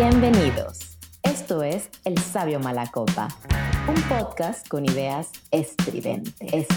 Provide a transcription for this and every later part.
Bienvenidos. Esto es El Sabio Malacopa, un podcast con ideas estridentes.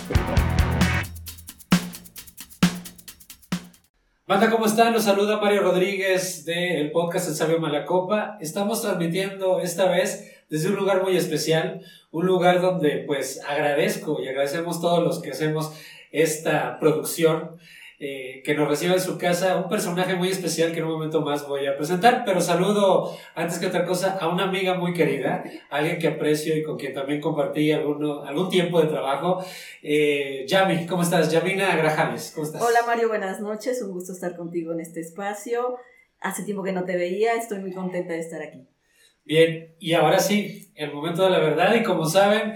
Banda, ¿cómo están? Los saluda Mario Rodríguez del podcast El Sabio Malacopa. Estamos transmitiendo esta vez desde un lugar muy especial, un lugar donde pues agradezco y agradecemos todos los que hacemos esta producción eh, que nos reciba en su casa un personaje muy especial que en un momento más voy a presentar, pero saludo antes que otra cosa a una amiga muy querida, alguien que aprecio y con quien también compartí alguno, algún tiempo de trabajo. Eh, Yami, ¿cómo estás? Yamina Grajames, ¿cómo estás? Hola Mario, buenas noches, un gusto estar contigo en este espacio. Hace tiempo que no te veía, estoy muy contenta de estar aquí. Bien, y ahora sí, el momento de la verdad y como saben,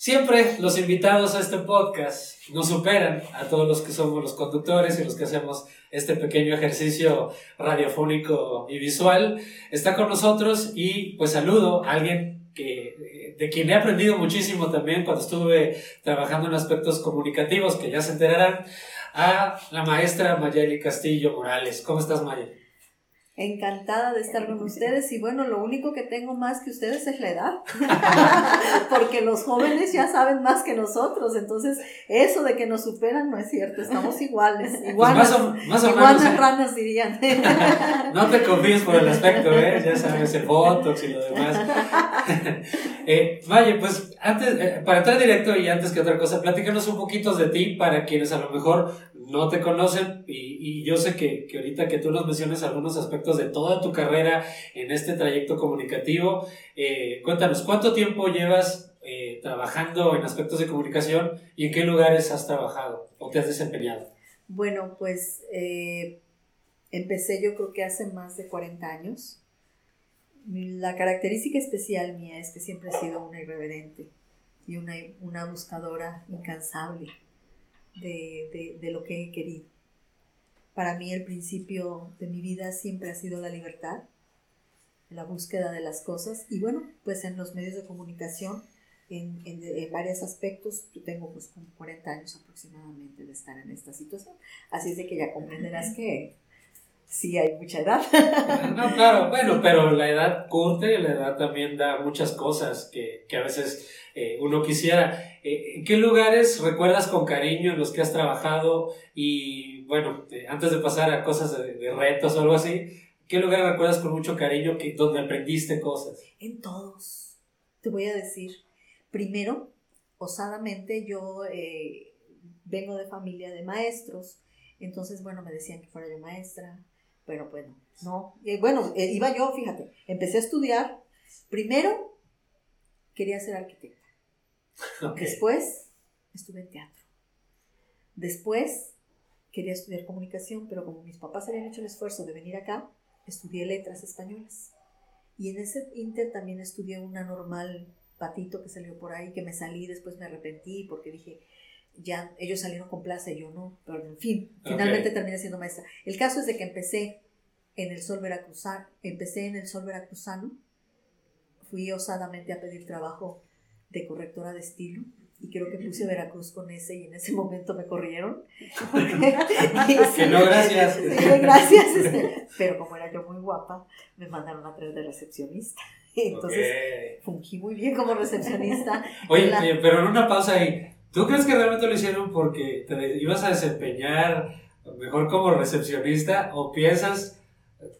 Siempre los invitados a este podcast nos superan a todos los que somos los conductores y los que hacemos este pequeño ejercicio radiofónico y visual. Está con nosotros y pues saludo a alguien que, de quien he aprendido muchísimo también cuando estuve trabajando en aspectos comunicativos, que ya se enterarán, a la maestra Mayeli Castillo Morales. ¿Cómo estás, Mayeli? Encantada de estar con ustedes y bueno, lo único que tengo más que ustedes es la edad, porque los jóvenes ya saben más que nosotros, entonces eso de que nos superan no es cierto, estamos iguales, pues iguanas, más o, más ¿eh? ranas dirían. no te confíes por el aspecto, ¿eh? ya sabes, el botox y lo demás. eh, vaya, pues antes, eh, para entrar directo y antes que otra cosa, platícanos un poquito de ti para quienes a lo mejor no te conocen y, y yo sé que, que, ahorita que tú nos menciones algunos aspectos de toda tu carrera en este trayecto comunicativo, eh, cuéntanos, ¿cuánto tiempo llevas eh, trabajando en aspectos de comunicación y en qué lugares has trabajado o te has desempeñado? Bueno, pues eh, empecé yo creo que hace más de 40 años. La característica especial mía es que siempre he sido una irreverente y una, una buscadora incansable de, de, lo que he querido. Para mí el principio de mi vida siempre ha sido la libertad, la búsqueda de las cosas y bueno, pues en los medios de comunicación, en, en, varios aspectos, yo tengo pues como 40 años aproximadamente de estar en esta situación, así es de que ya comprenderás que sí hay mucha edad. No, claro, bueno, pero la edad curte, la edad también da muchas cosas que, que a veces eh, uno quisiera. Eh, ¿En qué lugares recuerdas con cariño en los que has trabajado? Y bueno, eh, antes de pasar a cosas de, retos o algo así, ¿qué lugar recuerdas con mucho cariño que, donde aprendiste cosas? En todos. Te voy a decir. Primero, osadamente, yo vengo de familia de maestros. Entonces, bueno, me decían que fuera yo maestra, pero bueno, no. bueno, iba yo, fíjate, empecé a estudiar. Primero, quería ser arquitecta. Después estuve en teatro. Después quería estudiar comunicación, pero como mis papás habían hecho el esfuerzo de venir acá, estudié letras españolas. Y en ese inter también estudié una normal patito que salió por ahí, que me salí, después me arrepentí porque dije, ya ellos salieron con plaza y yo no, pero en fin, finalmente terminé siendo maestra. El caso es de que empecé en el Sol Veracruzano, empecé en el Sol Veracruzano, fui osadamente a pedir trabajo de correctora de estilo y creo que puse Veracruz con ese y en ese momento me corrieron. que no, gracias. gracias. Este, pero como era yo muy guapa, me mandaron a traer de recepcionista. Entonces fungí muy bien como recepcionista. Oye, pero en una pausa ahí, ¿tú crees que realmente lo hicieron porque te ibas a desempeñar mejor como recepcionista o piensas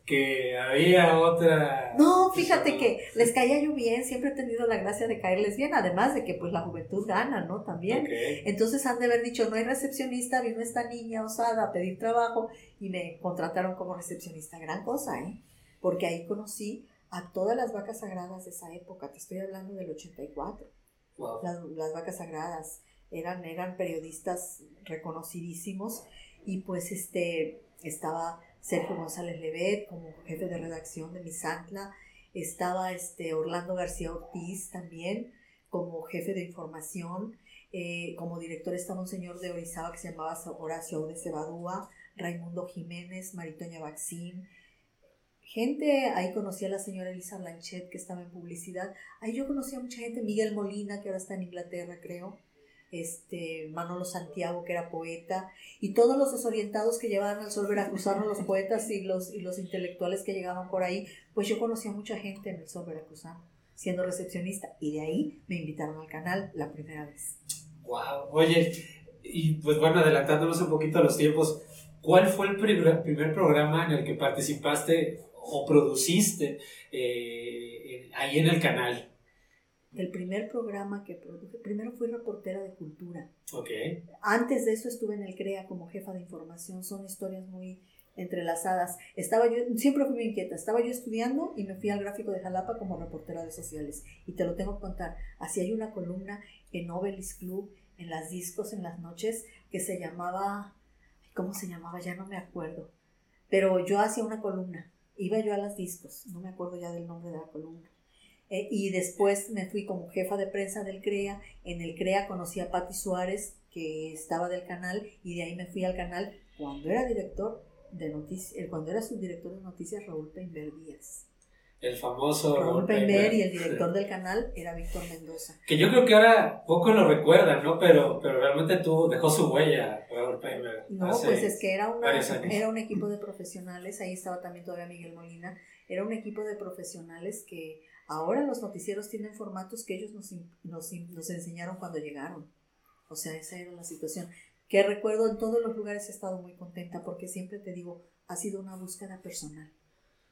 que había otra... No, fíjate que les caía yo bien, siempre he tenido la gracia de caerles bien, además de que pues la juventud gana, ¿no? También. Entonces han de haber dicho, no hay recepcionista, vino esta niña osada a pedir trabajo y me contrataron como recepcionista. Gran cosa, ¿eh? Porque ahí conocí a todas las vacas sagradas de esa época, te estoy hablando del 84. Las, las vacas sagradas eran, eran periodistas reconocidísimos y pues este estaba Sergio González Levet como jefe de redacción de Misantla, estaba este Orlando García Ortiz también como jefe de información, eh, como director estaba un señor de Orizaba que se llamaba Horacio de Cebadúa, Raimundo Jiménez, Maritoña Baxín, gente, ahí conocí a la señora Elisa Blanchet que estaba en publicidad, ahí yo conocí a mucha gente, Miguel Molina que ahora está en Inglaterra creo, este Manolo Santiago, que era poeta, y todos los desorientados que llevaban al sol veracruzano, los poetas y los, y los intelectuales que llegaban por ahí, pues yo conocía mucha gente en el sol veracruzano, siendo recepcionista, y de ahí me invitaron al canal la primera vez. Wow, oye, y pues bueno, adelantándonos un poquito a los tiempos, ¿cuál fue el primer, primer programa en el que participaste o produciste eh, ahí en el canal? El primer programa que produje, primero fui reportera de cultura. Ok. Antes de eso estuve en el CREA como jefa de información. Son historias muy entrelazadas. Estaba yo, siempre fui muy inquieta. Estaba yo estudiando y me fui al gráfico de Jalapa como reportera de sociales. Y te lo tengo que contar. Así hay una columna en Novelis Club, en las discos, en las noches, que se llamaba, ¿cómo se llamaba? Ya no me acuerdo. Pero yo hacía una columna. Iba yo a las discos. No me acuerdo ya del nombre de la columna eh, y después me fui como jefa de prensa del CREA. En el CREA conocí a Patti Suárez, que estaba del canal, y de ahí me fui al canal cuando era director de noticias, eh, cuando era subdirector de noticias, Raúl Peinber Díaz. El famoso Raúl Peinber y el director del canal era Víctor Mendoza. Que yo creo que ahora poco lo recuerdan, ¿no? Pero, pero realmente tú dejó su huella, Raúl Peinber. No, pues es que era, una, era un equipo de profesionales, ahí estaba también todavía Miguel Molina, era un equipo de profesionales que Ahora los noticieros tienen formatos que ellos nos, nos, nos, enseñaron cuando llegaron. O sea, esa era la situación. Que recuerdo en todos los lugares he estado muy contenta porque siempre te digo, ha sido una búsqueda personal.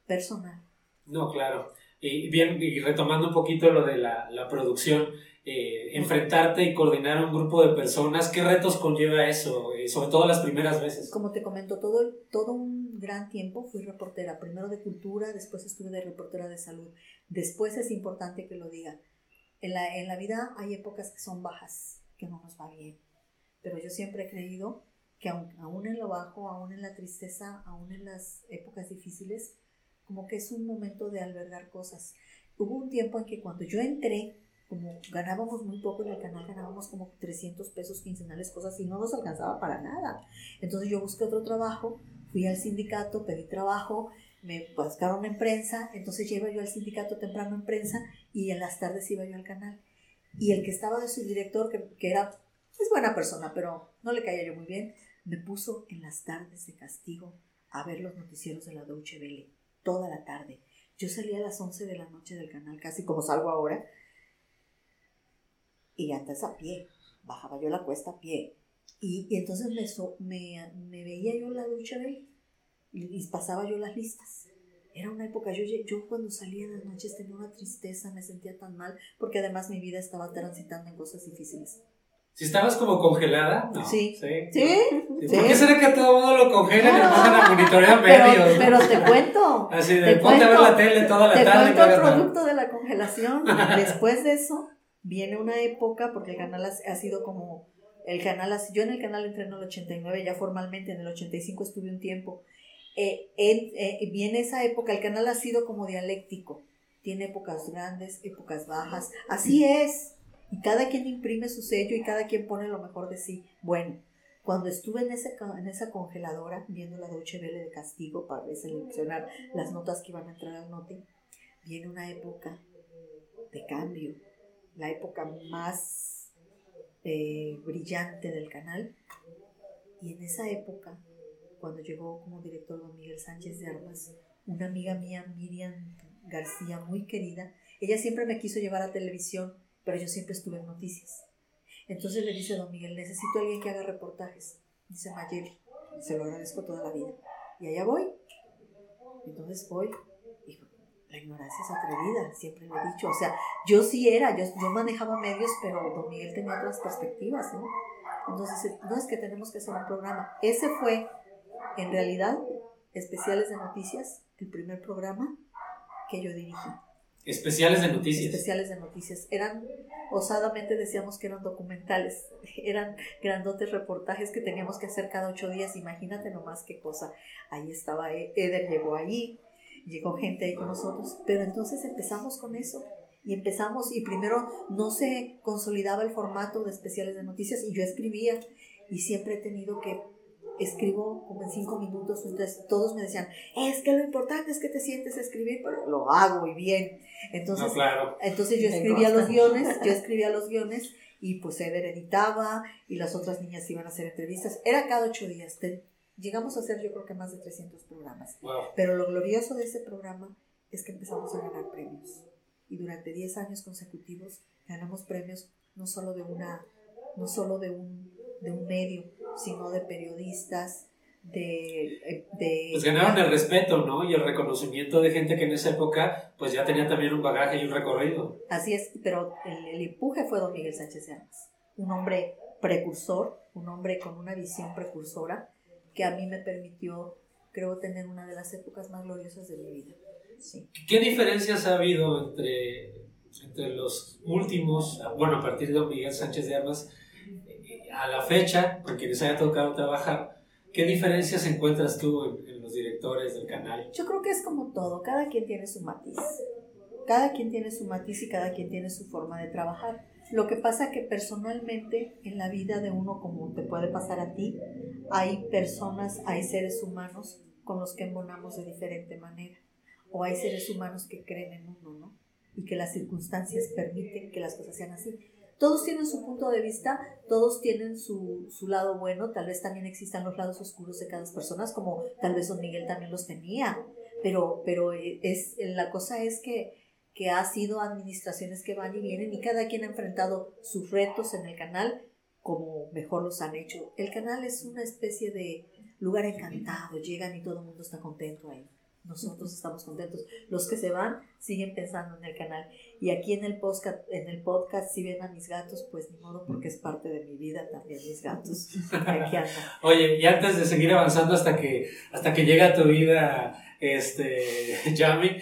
Personal. No, claro. Y bien, y retomando un poquito lo de la, la producción, eh, enfrentarte y coordinar un grupo de personas, ¿qué retos conlleva eso? Eh, sobre todo las primeras veces. Como te comento, todo, todo un gran tiempo fui reportera, primero de cultura, después estuve de reportera de salud. Después es importante que lo diga. En la, en la vida hay épocas que son bajas, que no nos va bien. Pero yo siempre he creído que aun, aún en lo bajo, aún en la tristeza, aún en las épocas difíciles, como que es un momento de albergar cosas. Hubo un tiempo en que cuando yo entré, como ganábamos muy poco en el canal, ganábamos como 300 pesos quincenales, cosas y no nos alcanzaba para nada. Entonces yo busqué otro trabajo, fui al sindicato, pedí trabajo, me buscaron en prensa, entonces iba yo al sindicato temprano en prensa y en las tardes iba yo al canal. Y el que estaba de su director, que, que era, es buena persona, pero no le caía yo muy bien, me puso en las tardes de castigo a ver los noticieros de la Deutsche Welle, toda la tarde. Yo salía a las 11 de la noche del canal, casi como salgo ahora, y antes a pie, bajaba yo la cuesta a pie. Y, entonces me, me, veía yo la Deutsche Welle y pasaba yo las listas. Era una época, yo, yo cuando salía en las noches tenía una tristeza, me sentía tan mal, porque además mi vida estaba transitando en cosas difíciles. Si estabas como congelada, Sí. ¿Sí? ¿Sí? ¿Por qué será que todo el mundo lo congela y ponen a monitorear medios? Pero, te cuento. Así de, ponte a ver la tele toda la te tarde. Te cuento el producto de la congelación. Después de eso, viene una época, porque el canal ha, sido como, el canal, yo en el canal entré en el 89, ya formalmente en el 85 estuve un tiempo, eh, eh, viene esa época, el canal ha sido como dialéctico, tiene épocas grandes, épocas bajas, así es, y cada quien imprime su sello y cada quien pone lo mejor de sí. Bueno, cuando estuve en, ese, en esa congeladora, viendo la Deutsche Welle de castigo para seleccionar las notas que iban a entrar al note, viene una época de cambio, la época más eh, brillante del canal, y en esa época cuando llegó como director don Miguel Sánchez de Armas, una amiga mía, Miriam García, muy querida, ella siempre me quiso llevar a televisión, pero yo siempre estuve en noticias. Entonces le dice don Miguel, necesito alguien que haga reportajes. Dice Mayeli, se lo agradezco toda la vida. Y allá voy. Entonces voy. La ignorancia es atrevida, siempre lo he dicho. O sea, yo sí era, yo, yo manejaba medios, pero don Miguel tenía otras perspectivas, ¿no? Entonces, no es que tenemos que hacer un programa. Ese fue en realidad, Especiales de Noticias, el primer programa que yo dirigí. Especiales de noticias. Especiales de noticias. Eran, osadamente decíamos que eran documentales, eran grandotes reportajes que teníamos que hacer cada ocho días. Imagínate nomás qué cosa. Ahí estaba e-, Eder, llegó allí, llegó gente ahí con nosotros. Pero entonces empezamos con eso. Y empezamos, y primero no se consolidaba el formato de especiales de noticias, y yo escribía, y siempre he tenido que escribo como en cinco minutos, entonces todos me decían, es que lo importante es que te sientes a escribir, pero lo hago y bien. Entonces, entonces yo escribía los guiones, yo escribía los guiones y pues Eder editaba y las otras niñas iban a hacer entrevistas. Era cada ocho días. Llegamos a hacer yo creo que más de 300 programas. Pero lo glorioso de ese programa es que empezamos a ganar premios. Y durante 10 años consecutivos ganamos premios no solo de una, no solo de un, de un medio, sino de periodistas, de, de, Pues ganaron el respeto, ¿no? Y el reconocimiento de gente que en esa época pues ya tenía también un bagaje y un recorrido. Así es, pero el, el empuje fue don Miguel Sánchez Llamas, un hombre precursor, un hombre con una visión precursora que a mí me permitió, creo, tener una de las épocas más gloriosas de mi vida. Sí. ¿Qué diferencias ha habido entre, entre los últimos, bueno, a partir de Miguel Sánchez de Armas, eh, a la fecha, con quienes haya tocado trabajar, ¿Qué diferencias encuentras tú en, los directores del canal? Yo creo que es como todo, cada quien tiene su matiz. Cada quien tiene su matiz y cada quien tiene su forma de trabajar. Lo que pasa que personalmente en la vida de uno, como te puede pasar a ti, hay personas, hay seres humanos con los que embonamos de diferente manera. O hay seres humanos que creen en uno, ¿no? Y que las circunstancias permiten que las cosas sean así todos tienen su punto de vista, todos tienen su, su, lado bueno, tal vez también existan los lados oscuros de cada persona, como tal vez don Miguel también los tenía, pero, pero eh, es, la cosa es que, que ha sido administraciones que van y vienen y cada quien ha enfrentado sus retos en el canal como mejor los han hecho. El canal es una especie de lugar encantado, llegan y todo el mundo está contento ahí nosotros estamos contentos. Los que se van siguen pensando en el canal. Y aquí en el podcast, en el podcast si ven a mis gatos, pues ni modo, porque es parte de mi vida también mis gatos. Oye, y antes de seguir avanzando hasta que, hasta que llega tu vida, este, Yami,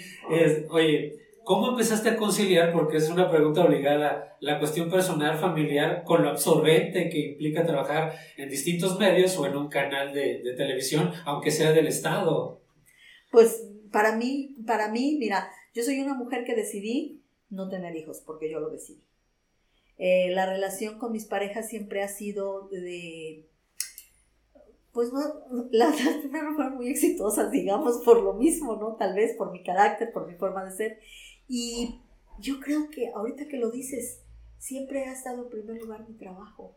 oye, ¿cómo empezaste a conciliar? Porque es una pregunta obligada, la cuestión personal, familiar, con lo absorbente que implica trabajar en distintos medios o en un canal de, de televisión, aunque sea del Estado. Pues para mí, para mí, mira, yo soy una mujer que decidí no tener hijos porque yo lo decidí. Eh, la relación con mis parejas siempre ha sido de, pues las, no fueron muy exitosas, digamos, por lo mismo, ¿no? Tal vez por mi carácter, por mi forma de ser. Y yo creo que ahorita que lo dices, siempre ha estado en primer lugar mi trabajo.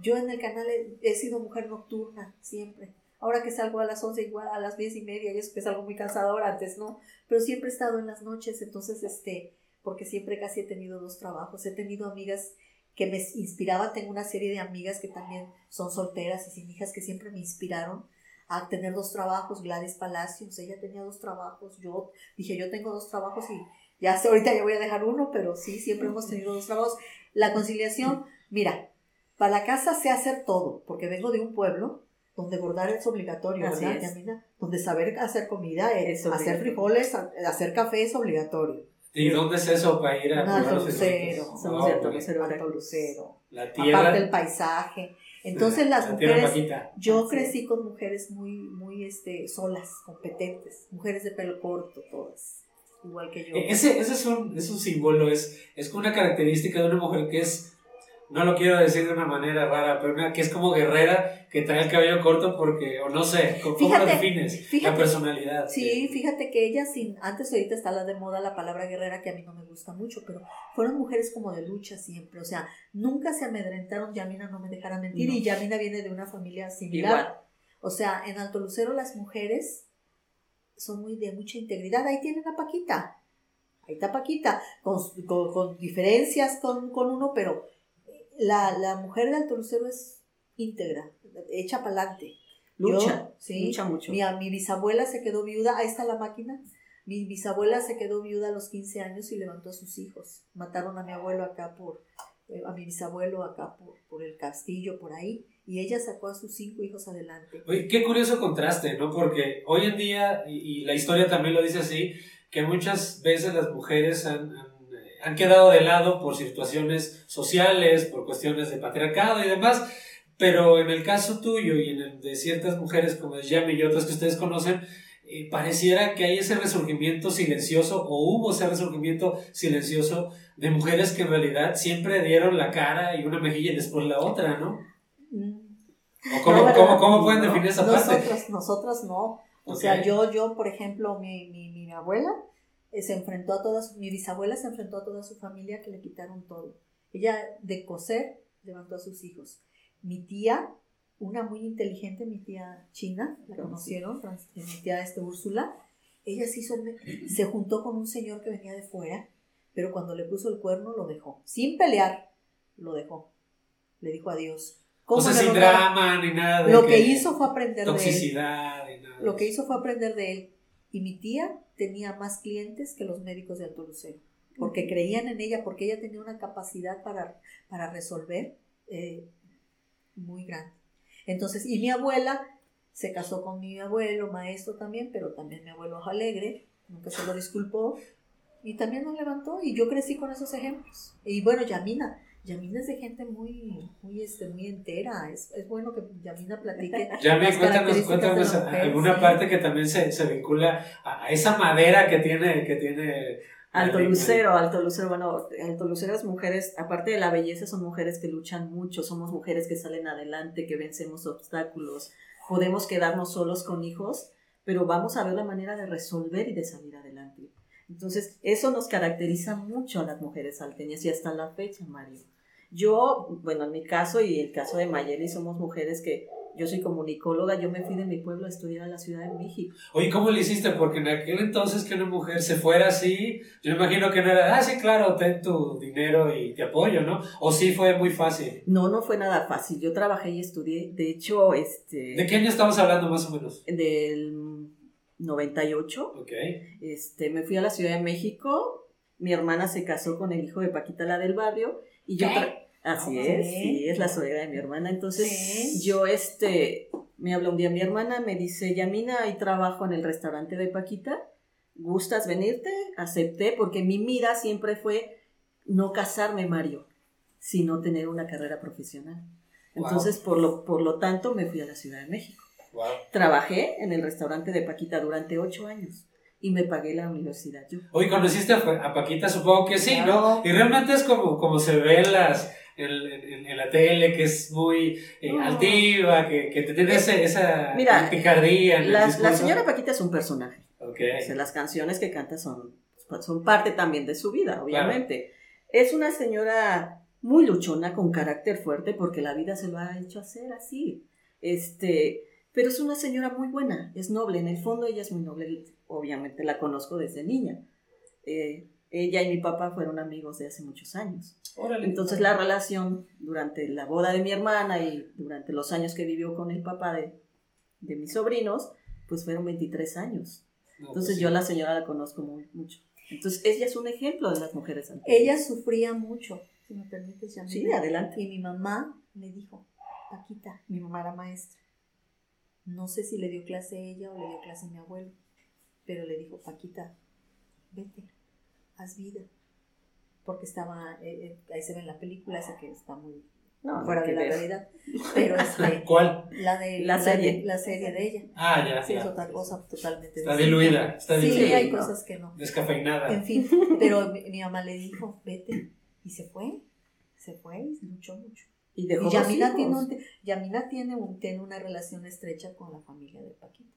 Yo en el canal he sido mujer nocturna, siempre ahora que salgo a las 11 igual a las 10 y media y eso que es algo muy cansador antes, ¿no? Pero siempre he estado en las noches, entonces, este, porque siempre casi he tenido dos trabajos, he tenido amigas que me inspiraban, tengo una serie de amigas que también son solteras y sin hijas que siempre me inspiraron a tener dos trabajos, Gladys Palacios, ella tenía dos trabajos, yo dije yo tengo dos trabajos y ya sé, ahorita ya voy a dejar uno, pero sí, siempre hemos tenido dos trabajos. La conciliación, mira, para la casa sé hacer todo, porque vengo de un pueblo donde bordar es obligatorio, ¿verdad, Donde saber hacer comida, es, hacer frijoles, hacer café es obligatorio. ¿Y dónde es eso para ir a Alto Lucero, Alto Lucero, La tierra. Aparte el paisaje. Entonces las mujeres, yo crecí con mujeres muy, muy este, solas, competentes, mujeres de pelo corto, todas, igual que yo. E-, ese, ese es, un, es un símbolo, es, es una característica de una mujer que es no lo quiero decir de una manera rara, pero una que es como guerrera, que trae el cabello corto porque, o no sé, ¿cómo lo defines? la personalidad. Sí, fíjate que ellas, sin, antes ahorita está la de moda la palabra guerrera, que a mí no me gusta mucho, pero fueron mujeres como de lucha siempre, o sea, nunca se amedrentaron, Yamina no me dejara mentir, y Yamina viene de una familia similar. O sea, en Alto Lucero las mujeres son muy de mucha integridad, ahí tienen a Paquita, ahí está Paquita, con, con, diferencias con, con uno, pero la, la mujer de Alto Lucero es íntegra, hecha para adelante. Lucha, sí, lucha mucho. Mi, mi, bisabuela se quedó viuda, ahí está la máquina. Mi bisabuela se quedó viuda a los 15 años y levantó a sus hijos. Mataron a mi abuelo acá por, eh, a mi bisabuelo acá por, por, el castillo, por ahí, y ella sacó a sus cinco hijos adelante. Oye, qué curioso contraste, ¿no? Porque hoy en día, y, y la historia también lo dice así, que muchas veces las mujeres han han quedado de lado por situaciones sociales, por cuestiones de patriarcado y demás, pero en el caso tuyo y en el de ciertas mujeres como Yami y otras que ustedes conocen, eh, pareciera que hay ese resurgimiento silencioso o hubo ese resurgimiento silencioso de mujeres que en realidad siempre dieron la cara y una mejilla y después la otra, ¿no? Mm. ¿O cómo, cómo, pueden definir esa parte? Nosotros, nosotros no. O sea, yo, yo, por ejemplo, mi, mi, mi abuela, eh, se enfrentó a todas, mi bisabuela se enfrentó a toda su familia que le quitaron todo. Ella de coser levantó a sus hijos. Mi tía, una muy inteligente, mi tía China, la conocieron, mi tía este, Úrsula, ella se, hizo, se juntó con un señor que venía de fuera, pero cuando le puso el cuerno lo dejó, sin pelear, lo dejó. Le dijo adiós. O sea, sin drama ni nada. lo que, hizo fue aprender de él. Nada. Lo que hizo fue aprender de él. Y mi tía tenía más clientes que los médicos de Alto Lucero, porque creían en ella, porque ella tenía una capacidad para, para resolver eh, muy grande. Entonces, y mi abuela se casó con mi abuelo, maestro también, pero también mi abuelo es alegre, nunca se lo disculpó, y también nos levantó, y yo crecí con esos ejemplos. Y bueno, Yamina, Yamina es de gente muy, muy, este, muy entera. Es, es bueno que Yamina platique. Yamina, cuéntanos, cuéntanos alguna parte que también se, se vincula a, esa madera que tiene, que tiene Alto Lucero, Alto Lucero, bueno, Alto Lucero es mujeres, aparte de la belleza, son mujeres que luchan mucho, somos mujeres que salen adelante, que vencemos obstáculos, podemos quedarnos solos con hijos, pero vamos a ver la manera de resolver y de salir adelante. Entonces, eso nos caracteriza mucho a las mujeres salteñas y hasta la fecha, Mario. Yo, bueno, en mi caso y el caso de Mayeli, somos mujeres que yo soy comunicóloga, yo me fui de mi pueblo a estudiar a la Ciudad de México. Oye, ¿cómo le hiciste? Porque en aquel entonces que una mujer se fuera así, yo imagino que no era, ah, sí, claro, ten tu dinero y te apoyo, ¿no? ¿O sí fue muy fácil? No, no fue nada fácil. Yo trabajé y estudié. De hecho, este... ¿De qué año estamos hablando más o menos? Del 98. Ok. Este, me fui a la Ciudad de México, mi hermana se casó con el hijo de Paquita, la del barrio, y yo... Así es, sí, es la suegra de mi hermana. Entonces, yo, este, me habla un día mi hermana, me dice, Yamina, hay trabajo en el restaurante de Paquita, ¿gustas venirte? Acepté, porque mi mira siempre fue no casarme, Mario, sino tener una carrera profesional. Entonces, por, lo, por lo tanto, me fui a la Ciudad de México. Trabajé en el restaurante de Paquita durante ocho años y me pagué la universidad yo. Oye, ¿conociste a, Paquita? Supongo que sí, ¿no? Y realmente es como, como se ven las en, la tele, que es muy eh, altiva, que, que te tiene esa Mira, picardía. la, la, señora Paquita es un personaje. Okay. las canciones que canta son, son parte también de su vida, obviamente. Es una señora muy luchona, con carácter fuerte, porque la vida se lo ha hecho hacer así. Este, pero es una señora muy buena, es noble, en el fondo ella es muy noble, obviamente la conozco desde niña. Eh, ella y mi papá fueron amigos de hace muchos años. Entonces la relación durante la boda de mi hermana y durante los años que vivió con el papá de, de mis sobrinos, pues fueron 23 años. Entonces pues yo a la señora la conozco muy, mucho. Entonces ella es un ejemplo de las mujeres antiguas. Ella sufría mucho, si me permites llamar. Sí, adelante. Y mi mamá me dijo, Paquita, mi mamá era maestra. No sé si le dio clase a ella o le dio clase a mi abuelo, pero le dijo, Paquita, vete, haz vida. Porque estaba, eh, eh, ahí se ve en la película esa que está muy fuera de la realidad. Pero es ¿Cuál? La de la, serie. La, serie de ella. Ah, ya. Sí, es otra cosa totalmente Está diluida. Está diluida. Sí, hay cosas que no. Descafeinada. En fin, pero mi, mamá le dijo, vete. Y se fue. Se fue y luchó mucho. Y dejó y Yamina, tiene, Yamina tiene, un, tiene una relación estrecha con la familia de Paquita.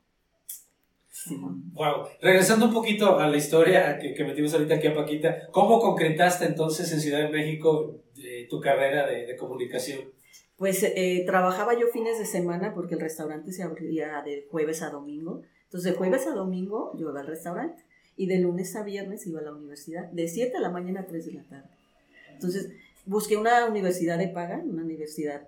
Wow. Regresando un poquito a la historia que, que, metimos ahorita aquí a Paquita, ¿cómo concretaste entonces en Ciudad de México eh, tu carrera de, comunicación? Pues eh, trabajaba yo fines de semana porque el restaurante se abría de jueves a domingo. Entonces, de jueves a domingo yo iba al restaurante y de lunes a viernes iba a la universidad, de 7 de la mañana a 3 de la tarde. Entonces, busqué una universidad de paga, una universidad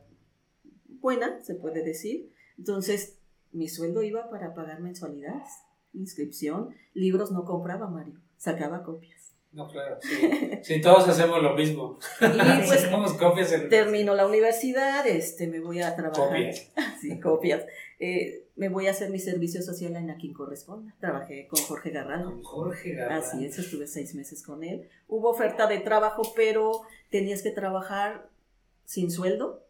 buena, se puede decir. Entonces, mi sueldo iba para pagar mensualidades, inscripción, libros no compraba, Mario, sacaba copias. No, claro, sí. todos hacemos lo mismo. Y pues copias termino la universidad, este, me voy a trabajar. Copias. sí, copias. Eh, me voy a hacer mi servicio social en A quien corresponda. Trabajé con Jorge Garraldo. Con Jorge Garraldo. Así es, estuve seis meses con él. Hubo oferta de trabajo, pero tenías que trabajar sin sueldo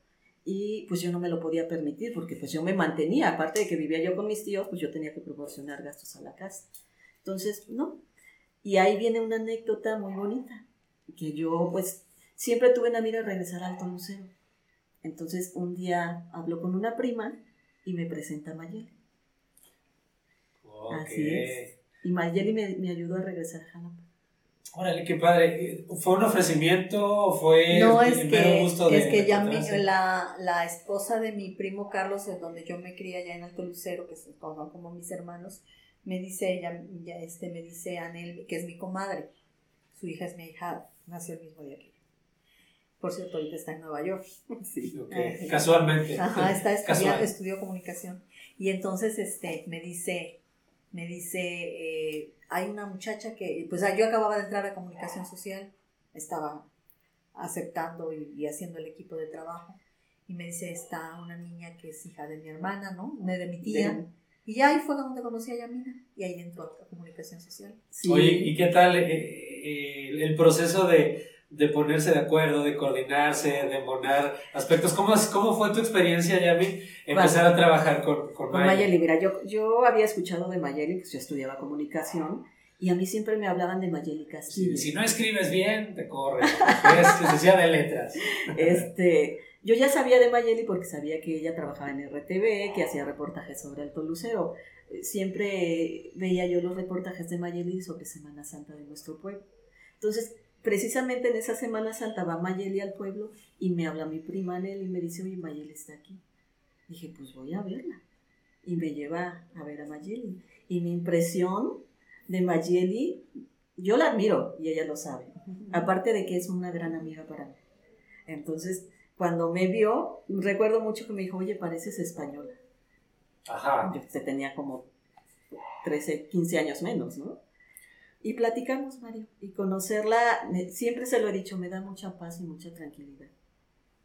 y pues yo no me lo podía permitir porque pues yo me mantenía, aparte de que vivía yo con mis tíos, pues yo tenía que proporcionar gastos a la casa. Entonces, no. Y ahí viene una anécdota muy bonita, que yo pues siempre tuve en la mira regresar al Alto Museo. Entonces un día hablo con una prima y me presenta a Mayeli. Así es. Y Mayeli me, me ayudó a regresar a Jalapa. Órale, qué padre. ¿Fue un ofrecimiento? ¿Fue no, es que, gusto de, es que ya la, la, esposa de mi primo Carlos, en donde yo me crié allá en Alto Lucero, que son como mis hermanos, me dice ella, ya este, me dice Anel, que es mi comadre, su hija es mi hija, nació el mismo día que yo. Por cierto, ahorita está en Nueva York. Sí, Casualmente. Ajá, está estudiando, estudió comunicación. Y entonces este, me dice, me dice, eh, hay una muchacha que, pues yo acababa de entrar a comunicación social, estaba aceptando y, haciendo el equipo de trabajo, y me dice, está una niña que es hija de mi hermana, ¿no? De mi tía. Y ya ahí fue donde conocí a Yamina, y ahí entró a comunicación social. Oye, ¿y qué tal eh, eh, el proceso de de ponerse de acuerdo, de coordinarse, de embonar aspectos. ¿Cómo, cómo fue tu experiencia, Yami, empezar a trabajar con, con, con Mayeli? Mira, yo, yo había escuchado de Mayeli, pues yo estudiaba comunicación, y a mí siempre me hablaban de Mayeli Castillo. si no escribes bien, te corre. Es licenciada de letras. Este, yo ya sabía de Mayeli porque sabía que ella trabajaba en RTV, que hacía reportajes sobre Alto Lucero. Siempre veía yo los reportajes de Mayeli sobre Semana Santa de nuestro pueblo. Entonces, precisamente en esa Semana Santa va Mayeli al pueblo y me habla mi prima Nelly y me dice, oye, Mayeli está aquí. Dije, pues voy a verla. Y me lleva a ver a Mayeli. Y mi impresión de Mayeli, yo la admiro y ella lo sabe. Aparte de que es una gran amiga para mí. Entonces, cuando me vio, recuerdo mucho que me dijo, oye, pareces española. Ajá. Yo tenía como 13, 15 años menos, ¿no? Y platicamos, Mario. Y conocerla, siempre se lo he dicho, me da mucha paz y mucha tranquilidad.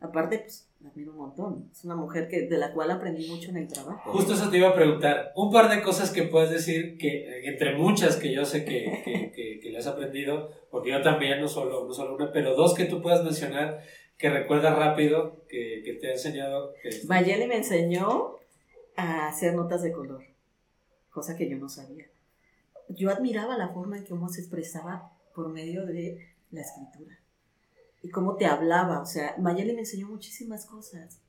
Aparte, pues, la admiro un montón. Es una mujer que, de la cual aprendí mucho en el trabajo. Justo eso te iba a preguntar. Un par de cosas que puedes decir, que entre muchas que yo sé que, que, que, le has aprendido, porque yo también, no solo, no solo una, pero dos que tú puedas mencionar que recuerdas rápido, que, que te ha enseñado. Mayeli me enseñó a hacer notas de color, cosa que yo no sabía yo admiraba la forma en que cómo se expresaba por medio de la escritura y cómo te hablaba. O sea, Mayeli me enseñó muchísimas cosas.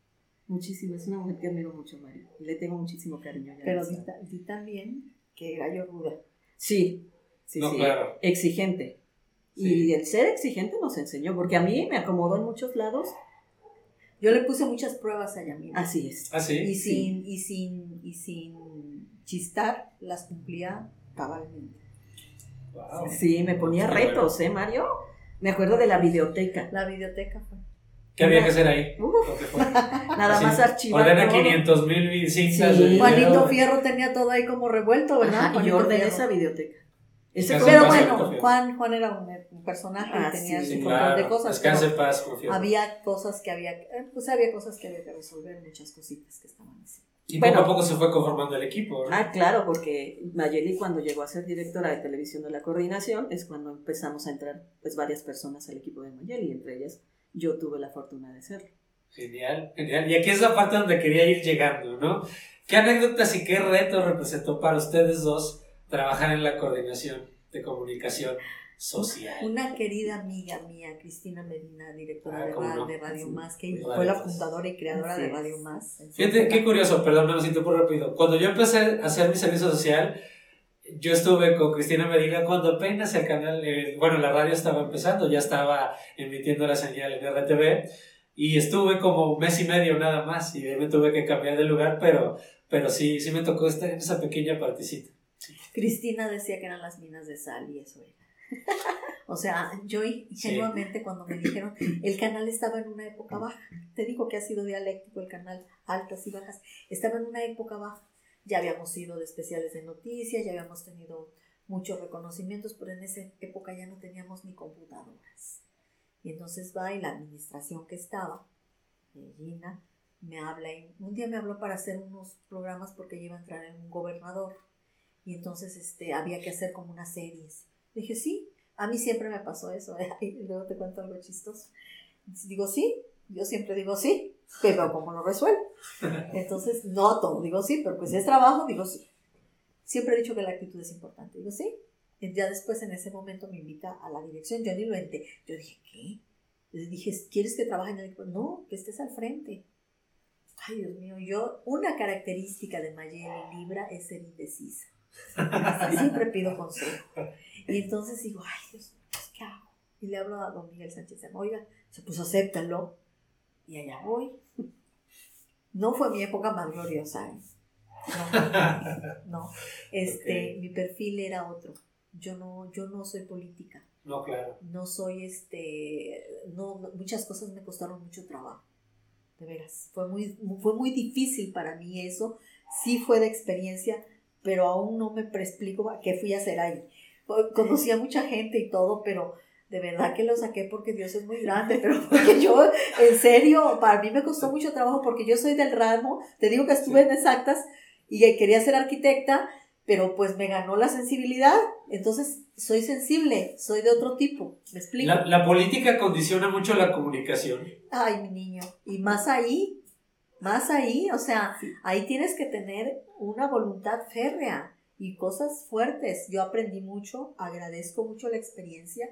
Muchísimas. Es una mujer que admiro mucho, María. Y le tengo muchísimo cariño. Pero di, también que era yo ruda. Sí, sí, sí. Exigente. Y el ser exigente nos enseñó, porque a mí me acomodó en muchos lados. Yo le puse muchas pruebas a Yamina. Así es. ¿Ah, y sin, y sin, y sin chistar, las cumplía cabalmente. Sí, me ponía retos, ¿eh, Mario? Me acuerdo de la biblioteca. La biblioteca fue. ¿Qué había que hacer ahí? Nada más archivar. Ordena 500 mil cintas. Sí. Juanito Fierro tenía todo ahí como revuelto, ¿verdad? y yo ordené esa biblioteca. pero bueno, Juan, Juan era un, personaje y ah, tenía su montón de cosas. paz, había cosas que había, eh, pues había cosas que había que resolver, muchas cositas que estaban así. Y poco a poco se fue conformando el equipo. Ah, claro, porque Mayeli cuando llegó a ser directora de televisión de la coordinación es cuando empezamos a entrar pues varias personas al equipo de Mayeli, entre ellas yo tuve la fortuna de serlo. Genial, genial. Y aquí es la parte donde quería ir llegando, ¿no? ¿Qué anécdotas y qué retos representó para ustedes dos trabajar en la coordinación de comunicación? Social. Una querida amiga mía, Cristina Medina, directora ah, de, Radio Más, que fue la fundadora y creadora de Radio Más. Fíjate, qué curioso, perdón, me lo siento por rápido. Cuando yo empecé a hacer mi servicio social, yo estuve con Cristina Medina cuando apenas el canal, eh, bueno, la radio estaba empezando, ya estaba emitiendo la señal en RTV y estuve como un mes y medio nada más y me tuve que cambiar de lugar, pero, pero sí, sí me tocó estar en esa pequeña partecita. Cristina decía que eran las minas de sal y eso era. o sea, yo ingenuamente cuando me dijeron, el canal estaba en una época baja, te digo que ha sido dialéctico el canal, altas y bajas, estaba en una época baja. Ya habíamos sido de especiales de noticias, ya habíamos tenido muchos reconocimientos, pero en esa época ya no teníamos ni computadoras. Y entonces va y la administración que estaba, eh, Gina, me habla y un día me habló para hacer unos programas porque iba a entrar en un gobernador. Y entonces este había que hacer como unas series Dije, sí, a mí siempre me pasó eso. Y luego te cuento algo chistoso. Digo, sí, yo siempre digo sí, pero ¿cómo lo resuelvo? Entonces, no todo digo sí, pero pues si es trabajo, digo sí. Siempre he dicho que la actitud es importante. Digo sí. Y ya después, en ese momento, me invita a la dirección. Yo ni lo entendí. Yo dije, ¿qué? Le dije, ¿quieres que trabaje en el? No, que estés al frente. Ay, Dios mío, yo, una característica de Mayeli Libra es ser indecisa. Siempre pido consejo. Y entonces digo, ay Dios, Y le hablo a don Miguel Sánchez, oiga, se puso acéptalo. Y allá voy. No fue mi época más gloriosa. ¿eh? No, no. Este, mi perfil era otro. Yo no, yo no soy política. No, claro. No soy este, no, muchas cosas me costaron mucho trabajo. De veras, fue muy, fue muy difícil para mí eso. Sí fue de experiencia, pero aún no me explico qué fui a hacer ahí. Conocí a mucha gente y todo, pero de verdad que lo saqué porque Dios es muy grande, pero porque yo, en serio, para mí me costó mucho trabajo porque yo soy del ramo, te digo que estuve en exactas y quería ser arquitecta, pero pues me ganó la sensibilidad, entonces soy sensible, soy de otro tipo, ¿me explico? La, política condiciona mucho la comunicación. Ay, mi niño, y más ahí, más ahí, o sea, ahí tienes que tener una voluntad férrea y cosas fuertes. Yo aprendí mucho, agradezco mucho la experiencia,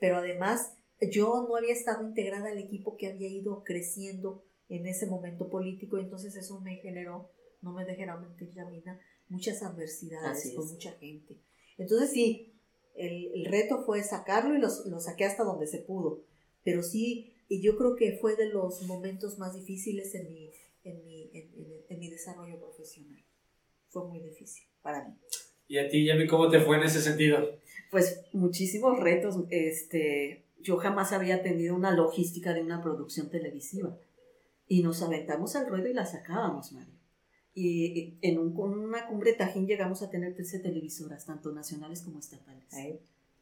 pero además yo no había estado integrada al equipo que había ido creciendo en ese momento político, entonces eso me generó, no me dejará mentir, Yamina, muchas adversidades con mucha gente. Entonces sí, el, reto fue sacarlo y lo, saqué hasta donde se pudo, pero sí, y yo creo que fue de los momentos más difíciles en mi, en mi, en, mi desarrollo profesional. Fue muy difícil para mí. ¿Y a ti, Yami, cómo te fue en ese sentido? Pues muchísimos retos. Este, yo jamás había tenido una logística de una producción televisiva. Y nos aventamos al ruedo y la sacábamos, Mario. Y en un, una cumbre Tajín llegamos a tener 13 televisoras, tanto nacionales como estatales.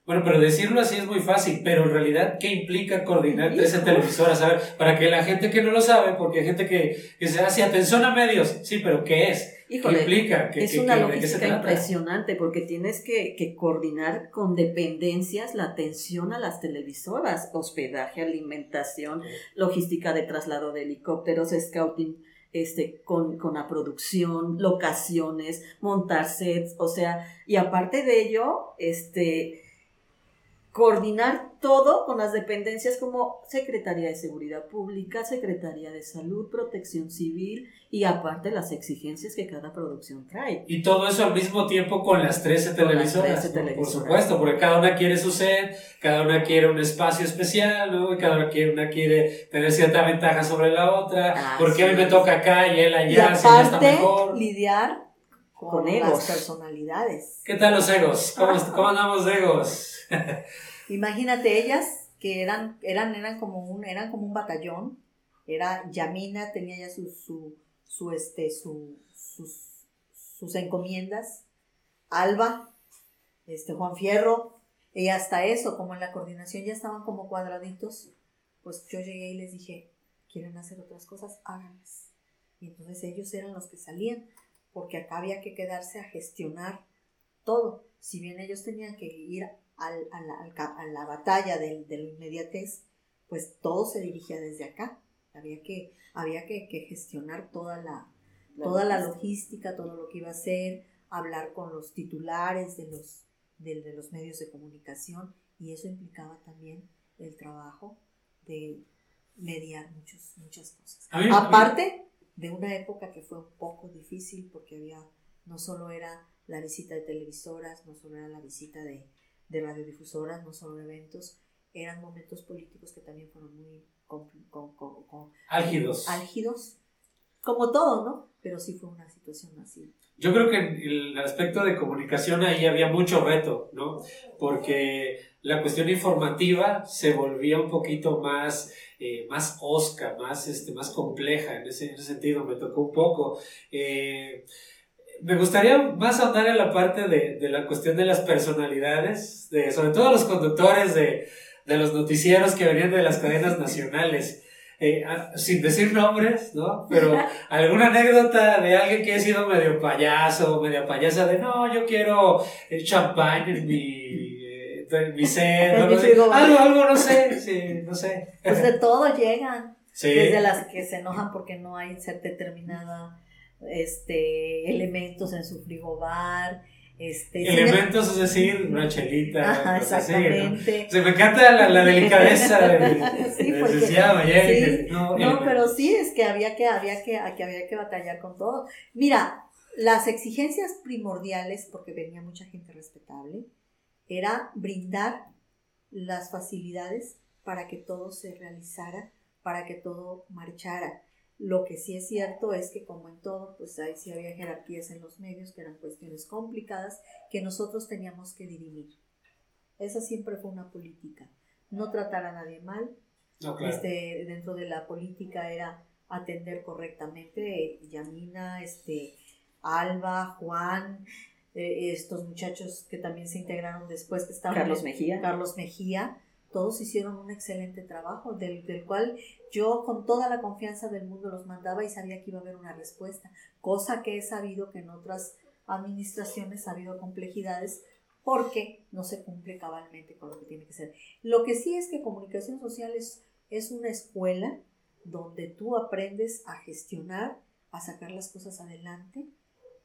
Bueno, pero decirlo así es muy fácil, pero en realidad, ¿qué implica coordinar 13 televisoras? A ver, para que la gente que no lo sabe, porque hay gente que, que se hace atención a medios, sí, pero ¿qué es? ¿Qué implica? ¿Qué, es una logística impresionante porque tienes que, que, coordinar con dependencias la atención a las televisoras, hospedaje, alimentación, logística de traslado de helicópteros, scouting este, con, con, la producción, locaciones, montar sets, o sea, y aparte de ello, este, coordinar todo con las dependencias como Secretaría de Seguridad Pública, Secretaría de Salud, Protección Civil y aparte las exigencias que cada producción trae. Y todo eso al mismo tiempo con las 13 televisoras. Por supuesto, porque cada una quiere su set, cada una quiere un espacio especial, ¿no? Cada una quiere, una quiere tener cierta ventaja sobre la otra. porque a mí me toca acá y él allá, y aparte, está mejor. lidiar con, las personalidades. ¿Qué tal los egos? ¿Cómo, cómo andamos de egos? Imagínate ellas que eran, eran, eran como un, eran como un batallón. Era Yamina, tenía ya su, su, su este, su, sus, sus encomiendas. Alba, este, Juan Fierro, y hasta eso, como en la coordinación ya estaban como cuadraditos, pues yo llegué y les dije, ¿quieren hacer otras cosas? Háganlas. Y entonces ellos eran los que salían, porque acá había que quedarse a gestionar todo. Si bien ellos tenían que ir al, a, la, a, la, batalla del, del, inmediatez, pues todo se dirigía desde acá. Había que, había que, que gestionar toda la, toda la logística, todo lo que iba a hacer, hablar con los titulares de los, de, de los medios de comunicación y eso implicaba también el trabajo de mediar muchos, muchas cosas. Aparte de una época que fue un poco difícil porque había, no solo era la visita de televisoras, no solo era la visita de, de radiodifusoras, no solo eventos, eran momentos políticos que también fueron muy álgidos. álgidos, como todo, ¿no? Pero sí fue una situación así. Yo creo que en el aspecto de comunicación ahí había mucho reto, ¿no? Porque la cuestión informativa se volvía un poquito más, eh, más osca, más, este, más compleja, en ese, en ese sentido me tocó un poco. Eh, me gustaría más ahondar en la parte de, de, la cuestión de las personalidades, de, sobre todo los conductores de, de los noticieros que venían de las cadenas nacionales. Eh, sin decir nombres, ¿no? Pero alguna anécdota de alguien que ha sido medio payaso media payasa de no, yo quiero el champán en mi, eh, en mi set, algo, algo, no sé, sí, no sé. Pues de todo llegan. Desde las que se enojan porque no hay ser determinada este, elementos en su frigobar. Este, elementos, es decir, una chelita. exactamente. Se me encanta la, la delicadeza de, sí, sí, no, no pero sí, es que había que, había que, que había que batallar con todo. Mira, las exigencias primordiales, porque venía mucha gente respetable, era brindar las facilidades para que todo se realizara, para que todo marchara. Lo que sí es cierto es que como en todo, pues ahí sí había jerarquías en los medios, que eran cuestiones complicadas, que nosotros teníamos que dirimir. Esa siempre fue una política. No tratar a nadie mal. este, dentro de la política era atender correctamente. Yamina, este, Alba, Juan, eh, estos muchachos que también se integraron después, que estaban... Carlos Mejía. Carlos Mejía todos hicieron un excelente trabajo, del, cual yo con toda la confianza del mundo los mandaba y sabía que iba a haber una respuesta, cosa que he sabido que en otras administraciones ha habido complejidades porque no se cumple cabalmente con lo que tiene que ser. Lo que sí es que comunicación social es, una escuela donde tú aprendes a gestionar, a sacar las cosas adelante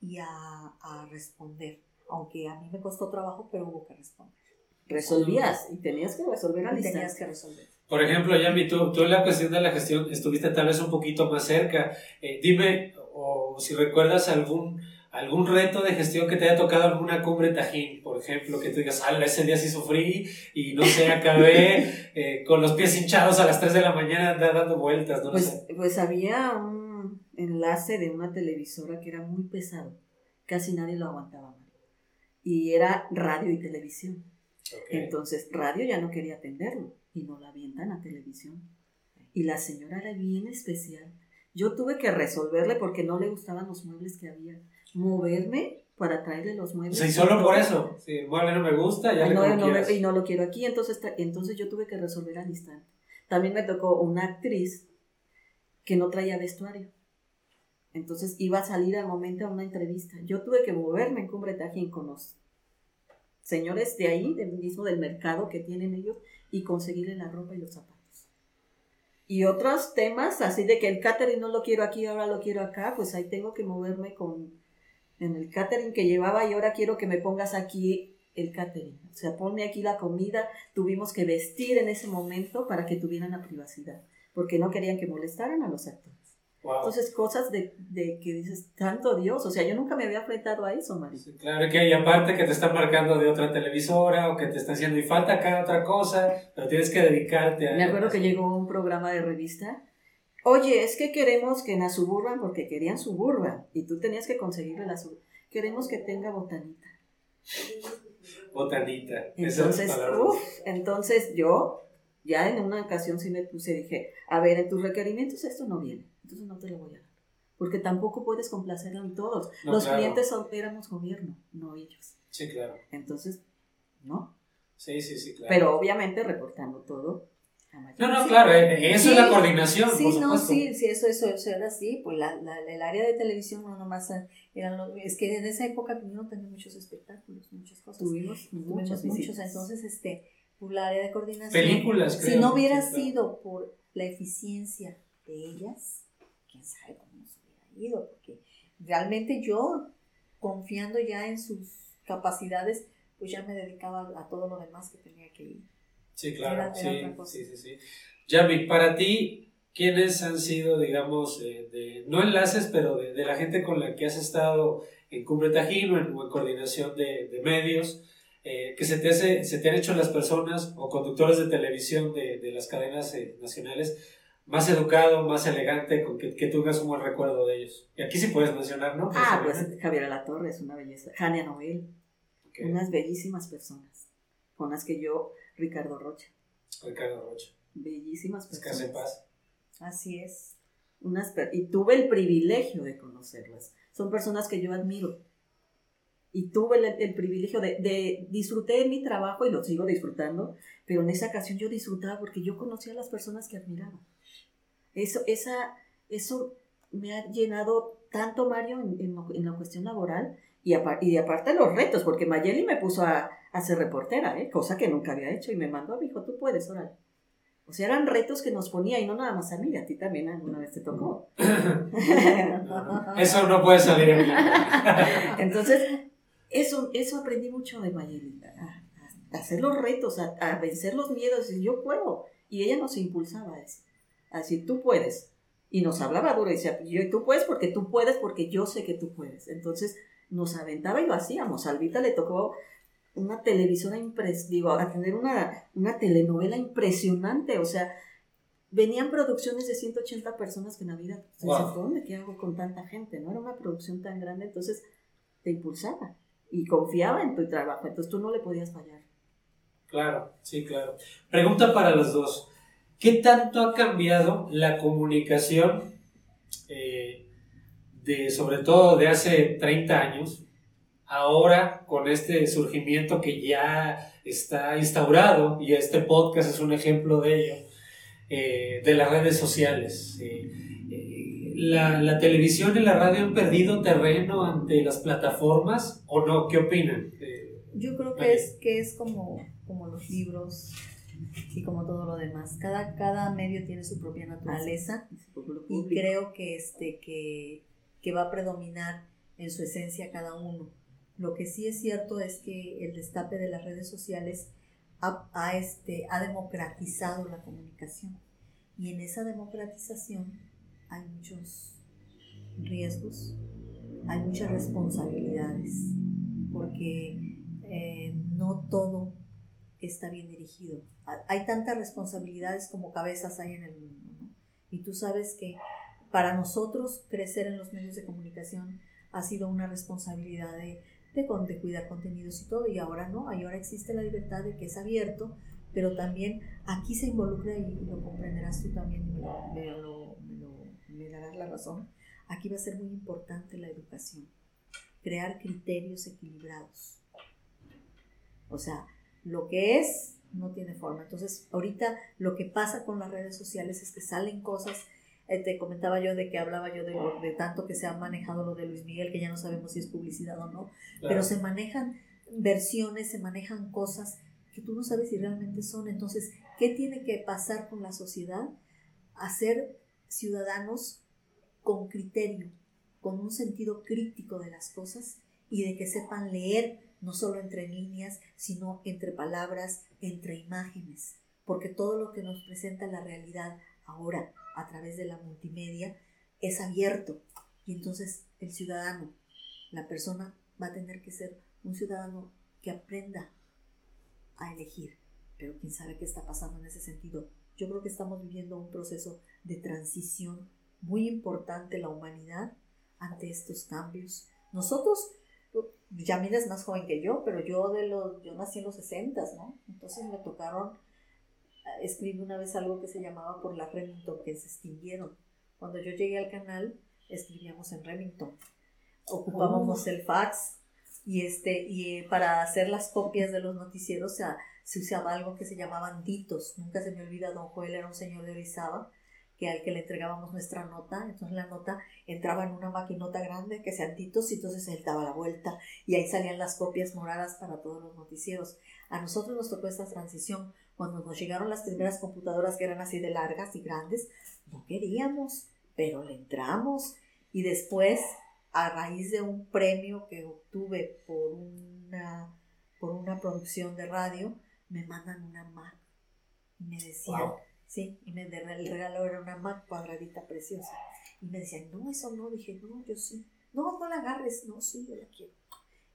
y a, a responder, aunque a mí me costó trabajo, pero hubo que responder. Resolvías y tenías que resolver al Tenías que resolver. Por ejemplo, Yami, tú, tú en la cuestión de la gestión estuviste tal vez un poquito más cerca. Eh, dime, o si recuerdas algún, algún reto de gestión que te haya tocado alguna cumbre Tajín, por ejemplo, que tú digas, ah, ese día sí sufrí y no sé, acabé eh, con los pies hinchados a las 3 de la mañana dando vueltas, no pues, Pues había un enlace de una televisora que era muy pesado, casi nadie lo aguantaba. Y era radio y televisión. Entonces, radio ya no quería atenderlo y no la avientan a televisión. Y la señora era bien especial. Yo tuve que resolverle porque no le gustaban los muebles que había. Moverme para traerle los muebles. Sí, solo por eso. Si el mueble no me gusta, ya no, no Y no lo quiero aquí, entonces, entonces yo tuve que resolver al instante. También me tocó una actriz que no traía vestuario. Entonces iba a salir al momento a una entrevista. Yo tuve que moverme en Cumbre Tajín con los señores de ahí, del mismo del mercado que tienen ellos, y conseguirle la ropa y los zapatos. Y otros temas, así de que el catering no lo quiero aquí, ahora lo quiero acá, pues ahí tengo que moverme con en el catering que llevaba y ahora quiero que me pongas aquí el catering. O sea, ponme aquí la comida. Tuvimos que vestir en ese momento para que tuvieran la privacidad, porque no querían que molestaran a los actores. Entonces, cosas de, de, que dices, tanto Dios, o sea, yo nunca me había enfrentado a eso, María. claro que hay aparte que te están marcando de otra televisora o que te está haciendo y falta acá otra cosa, pero tienes que dedicarte a... Me acuerdo que llegó un programa de revista, oye, es que queremos que en la suburban, porque querían suburban, y tú tenías que conseguirle la suburban, queremos que tenga botanita. Botanita. Entonces, uff, entonces yo ya en una ocasión sí me puse, dije, a ver, en tus requerimientos esto no viene entonces no te lo voy a dar. Porque tampoco puedes complacer a todos. Los clientes son, éramos gobierno, no ellos. Sí, claro. Entonces, ¿no? Sí, sí, sí, claro. Pero obviamente reportando todo. No, no, claro, eh, eso es la coordinación. Sí, no, sí, sí, eso, eso, eso era así. Pues la, la, el área de televisión no nomás eran es que en esa época no tenía muchos espectáculos, muchas cosas. Tuvimos, muchos, muchos. Entonces, este, por la área de coordinación. Películas, creo. Si no hubiera sido por la eficiencia de ellas, quién sabe cómo nos hubiera ido, porque realmente yo, confiando ya en sus capacidades, pues ya me dedicaba a todo lo demás que tenía que ir. Sí, claro, sí, sí, sí, sí. Yami, para ti, ¿quiénes han sido, digamos, de, no enlaces, pero de, la gente con la que has estado en Cumbre Tajín o en, coordinación de, medios? Eh, que se te, hace, se te han hecho las personas o conductores de televisión de, las cadenas eh, nacionales más educado, más elegante, con que, que tú hagas un buen recuerdo de ellos. Y aquí sí puedes mencionar, ¿no? Ah, pues Javier Torre es una belleza. Jania Noel, unas bellísimas personas, con las que yo, Ricardo Rocha. Ricardo Rocha. Bellísimas personas. en paz. Así es. Unas y tuve el privilegio de conocerlas. Son personas que yo admiro. Y tuve el, privilegio de, de disfruté mi trabajo y lo sigo disfrutando, pero en esa ocasión yo disfrutaba porque yo conocía a las personas que admiraba. Eso, esa, eso me ha llenado tanto, Mario, en, la cuestión laboral y, y aparte los retos, porque Mayeli me puso a, a ser reportera, ¿eh? cosa que nunca había hecho, y me mandó, a hijo, tú puedes, orar. O sea, eran retos que nos ponía, y no nada más a mí, a ti también alguna vez te tocó. eso no puede salir en Entonces, eso, eso aprendí mucho de Mayeli, a, hacer los retos, a, a, vencer los miedos, y yo puedo. Y ella nos impulsaba a eso. Así, tú puedes. Y nos hablaba duro y decía, yo, tú puedes porque tú puedes, porque yo sé que tú puedes. Entonces nos aventaba y lo hacíamos. A Albita le tocó una televisora impresionante, digo, a tener una, una telenovela impresionante, o sea, venían producciones de 180 personas que en Navidad, wow. ¿dónde qué hago con tanta gente? No era una producción tan grande, entonces te impulsaba y confiaba en tu trabajo, entonces tú no le podías fallar. Claro, sí, claro. Pregunta para los dos. ¿Qué tanto ha cambiado la comunicación, eh, de, sobre todo de hace 30 años, ahora con este surgimiento que ya está instaurado, y este podcast es un ejemplo de ello, eh, de las redes sociales? Eh, la, la, televisión y la radio han perdido terreno ante las plataformas o no? ¿Qué opinan? Yo creo que es, que es como, como los libros y como todo lo demás. Cada, cada medio tiene su propia naturaleza y creo que, este, que, que va a predominar en su esencia cada uno. Lo que sí es cierto es que el destape de las redes sociales ha, ha, este, ha democratizado la comunicación. Y en esa democratización hay muchos riesgos, hay muchas responsabilidades, porque eh, no todo está bien dirigido. Hay tantas responsabilidades como cabezas hay en el mundo. Y tú sabes que para nosotros crecer en los medios de comunicación ha sido una responsabilidad de, de, cuidar contenidos y todo, y ahora no, ahora existe la libertad de que es abierto, pero también aquí se involucra, y lo comprenderás tú también, me, darás la razón, aquí va a ser muy importante la educación, crear criterios equilibrados o sea, lo que es no tiene forma. Entonces, ahorita lo que pasa con las redes sociales es que salen cosas. Eh, te comentaba yo de que hablaba yo de, de, tanto que se ha manejado lo de Luis Miguel, que ya no sabemos si es publicidad o no, pero se manejan versiones, se manejan cosas que tú no sabes si realmente son. Entonces, ¿qué tiene que pasar con la sociedad? Hacer ciudadanos con criterio, con un sentido crítico de las cosas y de que sepan leer no solo entre líneas, sino entre palabras, entre imágenes, porque todo lo que nos presenta la realidad ahora a través de la multimedia es abierto. Y entonces el ciudadano, la persona va a tener que ser un ciudadano que aprenda a elegir, pero quién sabe qué está pasando en ese sentido. Yo creo que estamos viviendo un proceso de transición muy importante la humanidad ante estos cambios. Nosotros Yamil es más joven que yo, pero yo de los, yo nací en los 60, ¿no? Entonces me tocaron, eh, escribí una vez algo que se llamaba por la Remington, que se extinguieron. Cuando yo llegué al canal, escribíamos en Remington. Ocupábamos oh. el fax y este, y eh, para hacer las copias de los noticieros se, se usaba algo que se llamaban ditos. Nunca se me olvida, don Joel era un señor de Orizaba que al que le entregábamos nuestra nota, entonces la nota entraba en una maquinota grande que se antitos y entonces él daba la vuelta y ahí salían las copias moradas para todos los noticieros. A nosotros nos tocó esta transición cuando nos llegaron las primeras computadoras que eran así de largas y grandes, no queríamos, pero le entramos y después a raíz de un premio que obtuve por una por una producción de radio, me mandan una Mac y me decían, Sí, y me, el regalo era una Mac cuadradita preciosa. Y me decían, no, eso no. Dije, no, yo sí. No, no la agarres. No, sí, yo la quiero.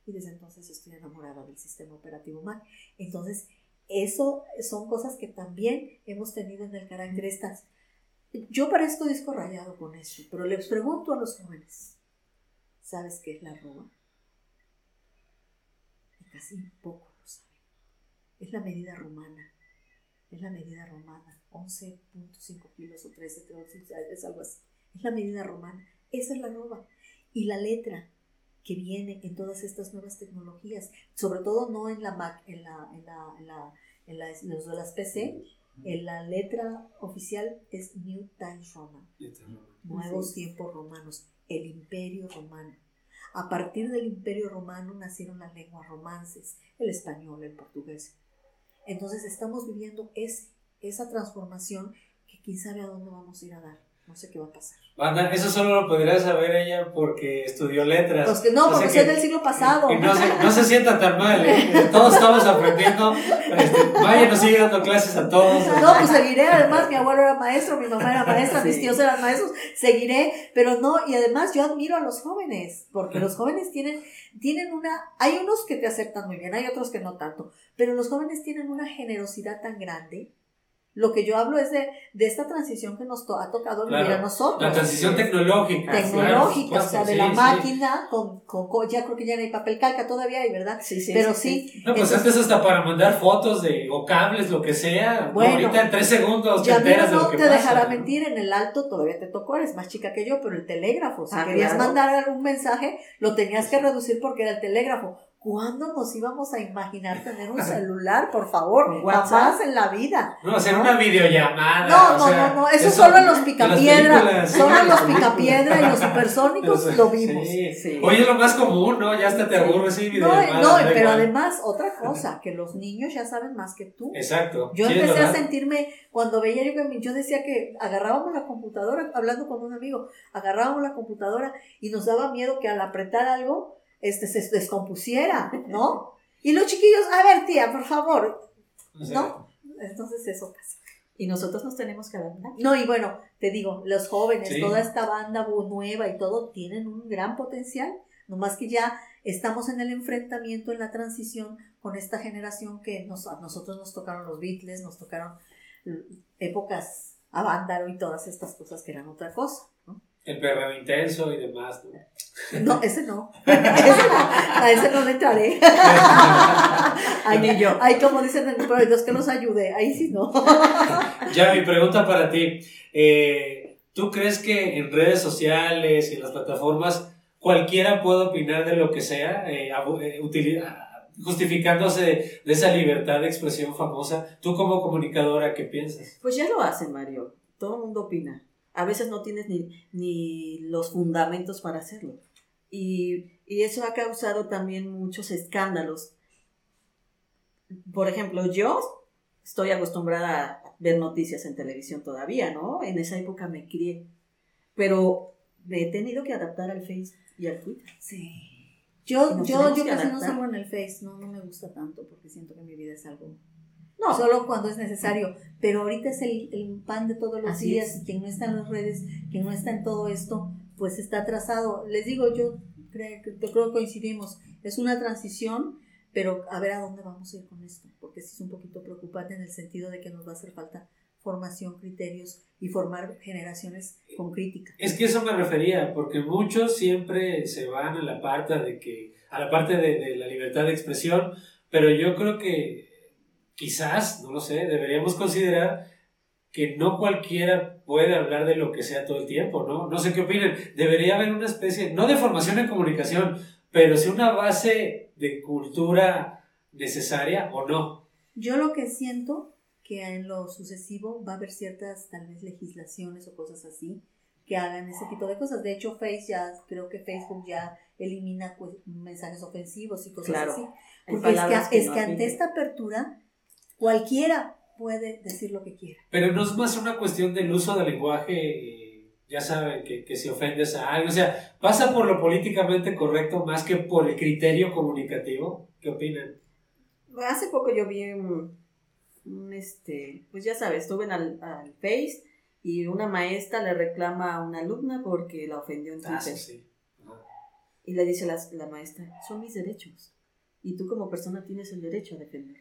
Y desde entonces estoy enamorada del sistema operativo Mac. Entonces, eso son cosas que también hemos tenido en el carácter estas. Yo parezco disco rayado con eso, pero les pregunto a los jóvenes, ¿sabes qué es la roba? Y casi poco lo saben. Es la medida romana. Es la medida romana. 11.5 kilos o 13, es algo así. Es la medida romana. Esa es la roba. Y la letra que viene en todas estas nuevas tecnologías, sobre todo no en la Mac, en la, en la, en la, en la los de las PC, en la letra oficial es New Times Roman. Nuevos tiempos romanos, el imperio romano. A partir del imperio romano nacieron las lenguas romances, el español, el portugués. Entonces estamos viviendo ese esa transformación que quién sabe a dónde vamos a ir a dar. No sé qué va a pasar. Banda, eso solo lo podría saber ella porque estudió letras. Pues que no, porque es del siglo pasado. Y no, se, no se sienta tan mal, ¿eh? Todos estamos aprendiendo. Este, vaya, nos sigue dando clases a todos. No, pues seguiré. Además, mi abuelo era maestro, mi mamá era maestra, mis tíos eran maestros. Seguiré, pero no. Y además, yo admiro a los jóvenes, porque los jóvenes tienen tienen una, hay unos que te aceptan muy bien, hay otros que no tanto, pero los jóvenes tienen una generosidad tan grande lo que yo hablo es de, de esta transición que nos ha tocado vivir a nosotros. La transición tecnológica. Tecnológica, o sea, de la máquina, con, con, ya creo que ya no hay papel calca, todavía hay, ¿verdad? Sí, sí. Pero sí. No, pues antes hasta para mandar fotos de, o cables, lo que sea. Bueno, ahorita en tres segundos te enteras de lo que te dejará mentir, en el alto todavía te tocó, eres más chica que yo, pero el telégrafo, si ah, querías mandar algún mensaje, lo tenías que reducir porque era el telégrafo. ¿Cuándo nos íbamos a imaginar tener un celular, por favor? Jamás en la vida. No, hacer una videollamada. No, no, no, no, eso, solo en los picapiedra. Solo en los picapiedra y los supersónicos lo vimos. Sí, sí. Oye, es lo más común, ¿no? Ya hasta te aburres sí, videollamada. No, no pero además, otra cosa, que los niños ya saben más que tú. Exacto. Yo empecé a sentirme, cuando veía yo que yo decía que agarrábamos la computadora, hablando con un amigo, agarrábamos la computadora y nos daba miedo que al apretar algo este, se descompusiera, ¿no? Y los chiquillos, a ver, tía, por favor, ¿no? Entonces eso pasa. Y nosotros nos tenemos que adaptar. No, y bueno, te digo, los jóvenes, toda esta banda nueva y todo, tienen un gran potencial, nomás que ya estamos en el enfrentamiento, en la transición con esta generación que nos, a nosotros nos tocaron los Beatles, nos tocaron épocas a Vándaro y todas estas cosas que eran otra cosa. El perreo intenso y demás, ¿no? No, ese no. A ese no le entraré. Ay, ni yo. Ay, como dicen, pero Dios que nos ayude. Ahí sí no. Ya, mi pregunta para ti. Eh, ¿Tú crees que en redes sociales y en las plataformas cualquiera puede opinar de lo que sea, eh, eh justificándose de, de esa libertad de expresión famosa? ¿Tú como comunicadora qué piensas? Pues ya lo hacen, Mario. Todo el mundo opina a veces no tienes ni, ni los fundamentos para hacerlo. Y, y, eso ha causado también muchos escándalos. Por ejemplo, yo estoy acostumbrada a ver noticias en televisión todavía, ¿no? En esa época me crié. Pero me he tenido que adaptar al Face y al Twitter. Sí. Yo, yo, yo casi no salgo en el Face, no, no me gusta tanto porque siento que mi vida es algo no. Solo cuando es necesario. Pero ahorita es el, pan de todos los días. Y quien no está en las redes, quien no está en todo esto, pues está atrasado. Les digo, yo creo, creo que coincidimos. Es una transición, pero a ver a dónde vamos a ir con esto. Porque sí es un poquito preocupante en el sentido de que nos va a hacer falta formación, criterios y formar generaciones con crítica. Es que eso me refería, porque muchos siempre se van a la parte de que, a la parte de, de la libertad de expresión, pero yo creo que quizás, no lo sé, deberíamos considerar que no cualquiera puede hablar de lo que sea todo el tiempo, ¿no? No sé qué opinan. Debería haber una especie, no de formación en comunicación, pero sí una base de cultura necesaria o no. Yo lo que siento que en lo sucesivo va a haber ciertas tal vez legislaciones o cosas así que hagan ese tipo de cosas. De hecho, Facebook ya, creo que Facebook ya elimina pues, mensajes ofensivos y cosas así. Porque es que, es que ante esta apertura Cualquiera puede decir lo que quiera. Pero no es más una cuestión del uso del lenguaje, eh, ya saben, que, que si ofendes a alguien, o sea, pasa por lo políticamente correcto más que por el criterio comunicativo. ¿Qué opinan? Hace poco yo vi un, este, pues ya sabes, estuve en al, Face y una maestra le reclama a una alumna porque la ofendió en ah, Twitter. Ah, sí. Y le dice la, la maestra, son mis derechos. Y tú como persona tienes el derecho a defender.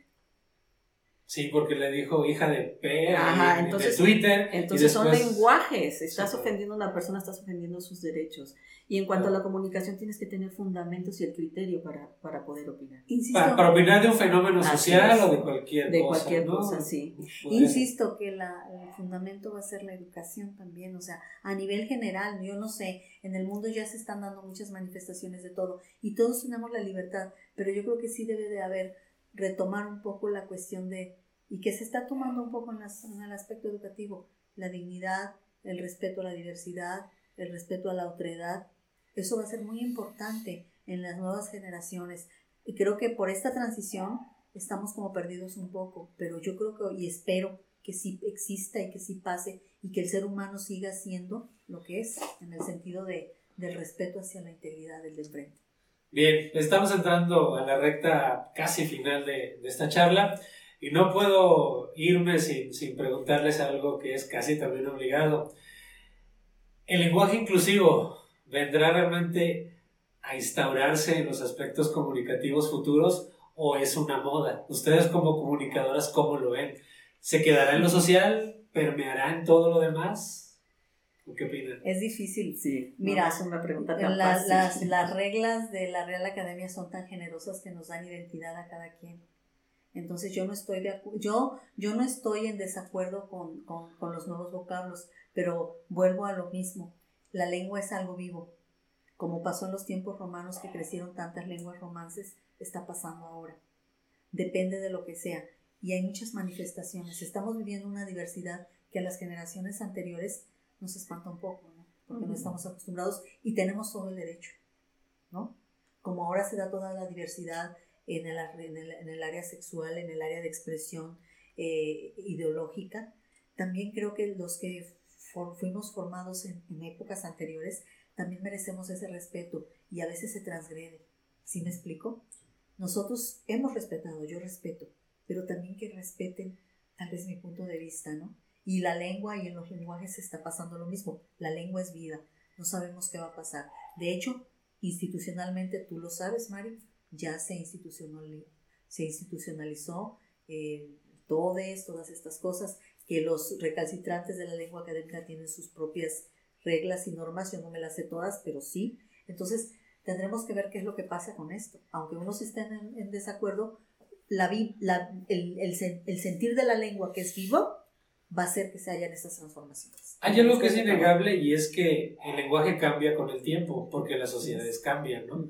Sí, porque le dijo hija de en entonces, Twitter. Entonces son lenguajes. Estás ofendiendo a una persona, estás ofendiendo sus derechos. Y en cuanto a la comunicación, tienes que tener fundamentos y el criterio para, para poder opinar. para, opinar de un fenómeno social o de cualquier de cosa. De cualquier cosa, sí. Insisto que la, el fundamento va a ser la educación también. O sea, a nivel general, yo no sé, en el mundo ya se están dando muchas manifestaciones de todo y todos tenemos la libertad, pero yo creo que sí debe de haber retomar un poco la cuestión de, y que se está tomando un poco en, el aspecto educativo, la dignidad, el respeto a la diversidad, el respeto a la otredad. Eso va a ser muy importante en las nuevas generaciones. Y creo que por esta transición estamos como perdidos un poco, pero yo creo que y espero que sí exista y que sí pase y que el ser humano siga siendo lo que es en el sentido de, del respeto hacia la integridad del de frente. Bien, estamos entrando a la recta casi final de, esta charla y no puedo irme sin, sin, preguntarles algo que es casi también obligado. ¿El lenguaje inclusivo vendrá realmente a instaurarse en los aspectos comunicativos futuros o es una moda? Ustedes como comunicadoras, ¿cómo lo ven? ¿Se quedará en lo social? ¿Permeará en todo lo demás? ¿Qué opinan? Es difícil. Sí. Mira, es una pregunta las, las reglas de la Real Academia son tan generosas que nos dan identidad a cada quien. Entonces yo no estoy de yo, yo no estoy en desacuerdo con, con, con los nuevos vocablos, pero vuelvo a lo mismo. La lengua es algo vivo. Como pasó en los tiempos romanos que crecieron tantas lenguas romances, está pasando ahora. Depende de lo que sea. Y hay muchas manifestaciones. Estamos viviendo una diversidad que a las generaciones anteriores nos espanta un poco, ¿no? Porque no estamos acostumbrados y tenemos todo el derecho, ¿no? Como ahora se da toda la diversidad en el, en el, área sexual, en el área de expresión eh, ideológica, también creo que los que fuimos formados en, épocas anteriores también merecemos ese respeto y a veces se transgrede. ¿Sí me explico? Nosotros hemos respetado, yo respeto, pero también que respeten tal vez mi punto de vista, ¿no? Y la lengua y en los lenguajes está pasando lo mismo. La lengua es vida, no sabemos qué va a pasar. De hecho, institucionalmente, tú lo sabes, Mario, ya se, institucionalizó, se institucionalizó eh, todas estas cosas, que los recalcitrantes de la lengua académica tienen sus propias reglas y normas, yo no me las sé todas, pero sí. Entonces, tendremos que ver qué es lo que pasa con esto. Aunque unos estén en, desacuerdo, la, el, el, sentir de la lengua que es vivo va a hacer que se hayan estas transformaciones. Hay algo que es innegable y es que el lenguaje cambia con el tiempo, porque las sociedades cambian, ¿no?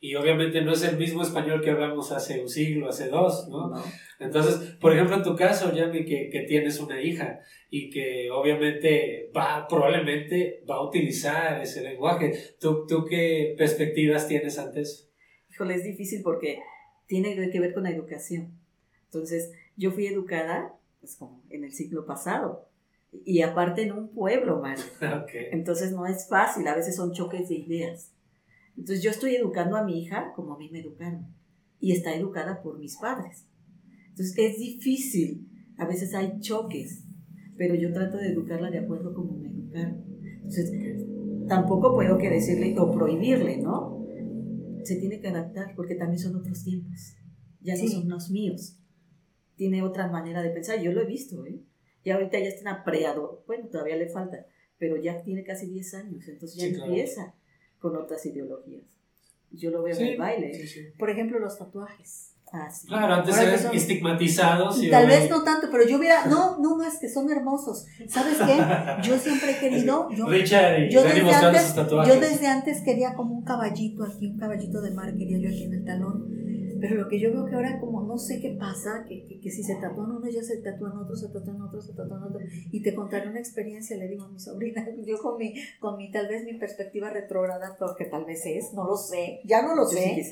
Y obviamente no es el mismo español que hablamos hace un siglo, hace dos, ¿no? Entonces, por ejemplo, en tu caso, Yami, que, que tienes una hija y que obviamente va, probablemente va a utilizar ese lenguaje, ¿tú, tú qué perspectivas tienes ante eso? Híjole, es difícil porque tiene que ver con la educación. Entonces, yo fui educada pues como en el siglo pasado. Y aparte en un pueblo, Mario. Entonces no es fácil, a veces son choques de ideas. Entonces yo estoy educando a mi hija como a mí me educaron. Y está educada por mis padres. Entonces es difícil, a veces hay choques, pero yo trato de educarla de acuerdo como me educaron. Entonces tampoco puedo que decirle o prohibirle, ¿no? Se tiene que adaptar porque también son otros tiempos. Ya no son los míos tiene otra manera de pensar. Yo lo he visto, ¿eh? Y ahorita ya está en preado, bueno, todavía le falta, pero ya tiene casi 10 años, entonces ya empieza con otras ideologías. Yo lo veo en el baile. Por ejemplo, los tatuajes. Ah, claro, antes eran estigmatizados. Y tal vez no tanto, pero yo hubiera, no, no, no, es que son hermosos. ¿Sabes qué? Yo siempre he querido, yo, Richard, yo, desde antes, yo desde antes quería como un caballito aquí, un caballito de mar, quería yo aquí en el talón pero lo que yo veo que ahora como no sé qué pasa, que, que, si se tatúan uno ya se tatúan otros, se tatúan otros, se tatúan otros. Y te contaré una experiencia, le digo a mi sobrina, yo con mi, con mi tal vez mi perspectiva retrógrada, porque tal vez es, no lo sé, ya no lo sé.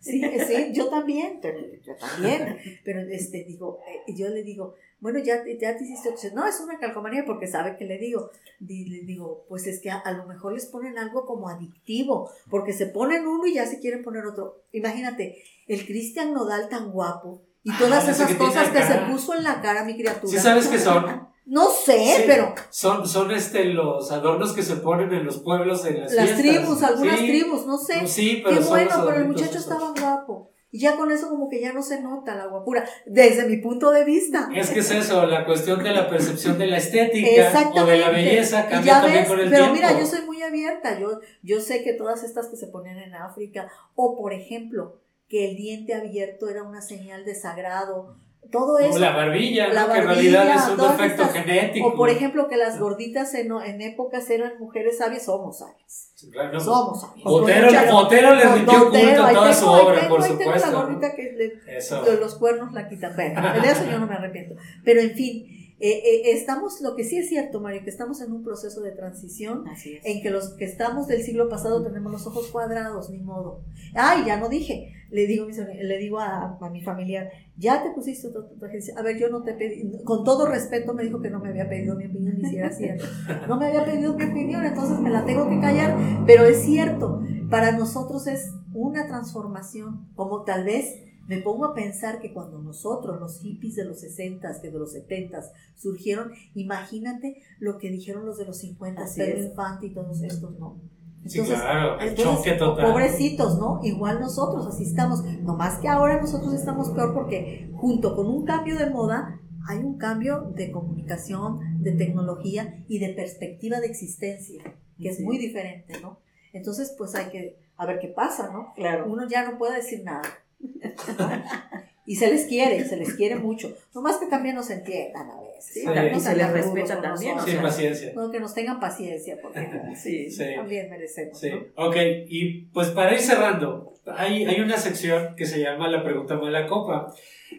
Sí, sí, yo también, yo también. Pero este, digo, eh, yo le digo, bueno, ya, ya te hiciste, no, es una calcomanía porque sabe que le digo, le digo, pues es que a, lo mejor les ponen algo como adictivo, porque se ponen uno y ya se quieren poner otro. Imagínate, el Cristian Nodal tan guapo y todas esas cosas que se puso en la cara mi criatura. ¿Sí sabes qué son? No sé, pero. Son, son este, los adornos que se ponen en los pueblos, en las, las tribus, algunas tribus, no sé. Sí, pero Qué bueno, pero el muchacho estaba guapo. Y ya con eso como que ya no se nota la guapura, desde mi punto de vista. Es que es eso, la cuestión de la percepción de la estética o de la belleza cambia también con el pero mira, yo soy muy abierta, yo, yo sé que todas estas que se ponían en África, o por ejemplo, que el diente abierto era una señal de sagrado, todo eso. la barbilla, la que en realidad es un efecto genético. O por ejemplo que las gorditas en, en épocas eran mujeres sabias, somos sabias. claro, somos sabias. Botero, le rindió culto a toda su obra, por supuesto. Tengo la gordita que le, los cuernos la quitan. Bueno, de eso yo no me arrepiento. Pero en fin, eh, eh, estamos, lo que sí es cierto, Mario, que estamos en un proceso de transición en que los que estamos del siglo pasado tenemos los ojos cuadrados, ni modo. Ay, ya no dije, le digo, le digo a, a mi familiar, ya te pusiste otra agencia. A ver, yo no te pedí, con todo respeto me dijo que no me había pedido mi opinión ni si era cierto. No me había pedido mi opinión, entonces me la tengo que callar, pero es cierto, para nosotros es una transformación, como tal vez me pongo a pensar que cuando nosotros, los hippies de los 60s, que de los 70s, surgieron, imagínate lo que dijeron los de los 50, Pedro Infante y todos estos, ¿no? sí, claro, choque total. Pobrecitos, ¿no? Igual nosotros, así estamos. No más que ahora nosotros estamos peor porque junto con un cambio de moda, hay un cambio de comunicación, de tecnología y de perspectiva de existencia, que es muy diferente, ¿no? Entonces, pues hay que, a ver qué pasa, ¿no? Claro. Uno ya no puede decir nada. Y se les quiere, se les quiere mucho. No más que también nos entiendan a veces. ¿sí? y se les respeta también. Sí, paciencia. No, que nos tengan paciencia, porque sí, también merecemos. Sí. Ok, y pues para ir cerrando, hay, hay una sección que se llama La Pregunta Mala Copa.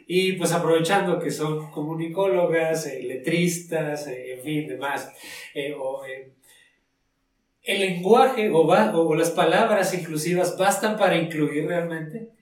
Y pues aprovechando que son comunicólogas, eh, letristas, eh, en fin, demás, eh, o, ¿el lenguaje o, o las palabras inclusivas bastan para incluir realmente?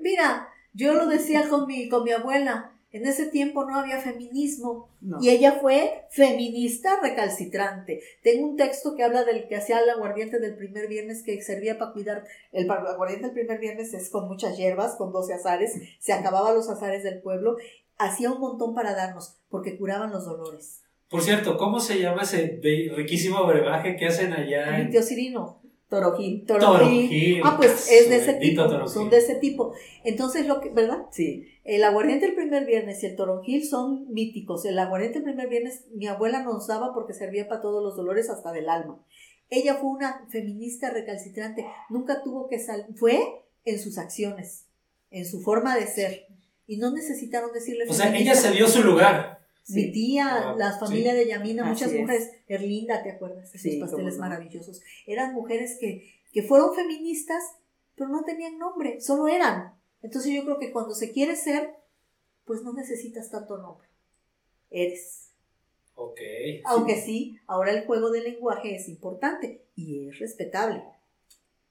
Mira, yo lo decía con mi, con mi abuela, en ese tiempo no había feminismo y ella fue feminista recalcitrante. Tengo un texto que habla del que hacía el aguardiente del primer viernes que servía para cuidar. El aguardiente del primer viernes es con muchas hierbas, con 12 azares, se acababan los azares del pueblo, hacía un montón para darnos porque curaban los dolores. Por cierto, ¿cómo se llama ese riquísimo brebaje que hacen allá? El Cirino. Torojil. Torojil. Ah, pues es de ese tipo. Son de ese tipo. Entonces, lo que, ¿verdad? Sí. El aguardiente el primer viernes y el toronjil son míticos. El aguardiente el primer viernes mi abuela nos daba porque servía para todos los dolores hasta del alma. Ella fue una feminista recalcitrante. Nunca tuvo que salir. Fue en sus acciones, en su forma de ser. Y no necesitaron decirle. O sea, ella se dio su lugar. Mi tía, la familia de Yamina, muchas mujeres, Erlinda, ¿te acuerdas? Esos pasteles maravillosos. Eran mujeres que, que fueron feministas, pero no tenían nombre, solo eran. Entonces yo creo que cuando se quiere ser, pues no necesitas tanto nombre. Eres. Ok. Aunque sí, ahora el juego del lenguaje es importante y es respetable.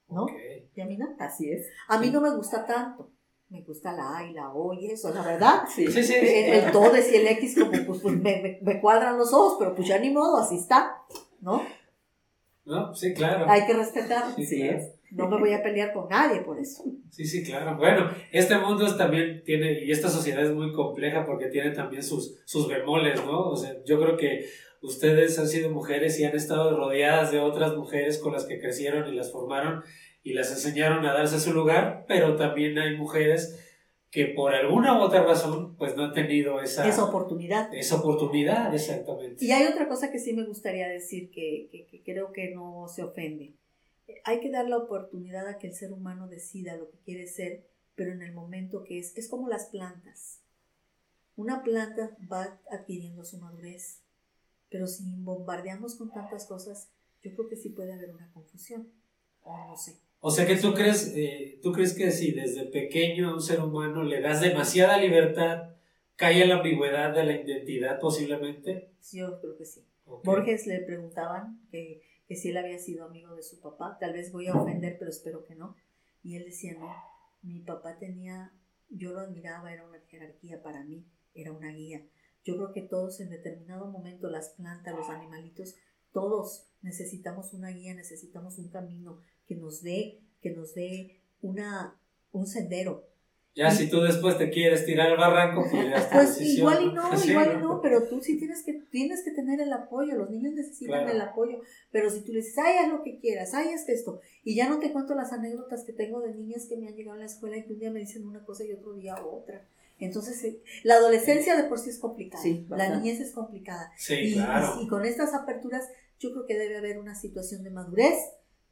¿No? Okay. ¿Yamina? Así es. A mí no me gusta tanto me gusta la A y la O y eso, la verdad. Sí, sí, sí. El, todo y el X como pues, pues me, me, cuadran los ojos, pero pues ya ni modo, así está, ¿no? No, sí, claro. Hay que respetar. Sí, es. No me voy a pelear con nadie por eso. Sí, sí, claro. Bueno, este mundo también tiene, y esta sociedad es muy compleja porque tiene también sus, sus bemoles, ¿no? O sea, yo creo que ustedes han sido mujeres y han estado rodeadas de otras mujeres con las que crecieron y las formaron y las enseñaron a darse su lugar, pero también hay mujeres que por alguna u otra razón pues no han tenido esa, esa oportunidad. Esa oportunidad, exactamente. Y hay otra cosa que sí me gustaría decir que, que, creo que no se ofende. Hay que dar la oportunidad a que el ser humano decida lo que quiere ser, pero en el momento que es. Es como las plantas. Una planta va adquiriendo su madurez, pero si bombardeamos con tantas cosas, yo creo que sí puede haber una confusión. O no sé. O sea que tú crees, eh, tú crees que si desde pequeño a un ser humano le das demasiada libertad, cae en la ambigüedad de la identidad posiblemente. Yo creo que sí. Borges le preguntaban que, que, si él había sido amigo de su papá. Tal vez voy a ofender, pero espero que no. Y él decía, no, mi papá tenía, yo lo admiraba, era una jerarquía para mí, era una guía. Yo creo que todos en determinado momento, las plantas, los animalitos, todos necesitamos una guía, necesitamos un camino, que nos dé, que nos dé una, un sendero. Ya si tú después te quieres tirar al barranco, pues, pues igual y no, igual y no, pero tú sí tienes que, tienes que tener el apoyo, los niños necesitan el apoyo, pero si tú le dices, ay, haz lo que quieras, ay, haz esto, y ya no te cuento las anécdotas que tengo de niñas que me han llegado a la escuela y que un día me dicen una cosa y otro día otra. Entonces, eh, la adolescencia de por sí es complicada, la niñez es complicada. y, y con estas aperturas yo creo que debe haber una situación de madurez,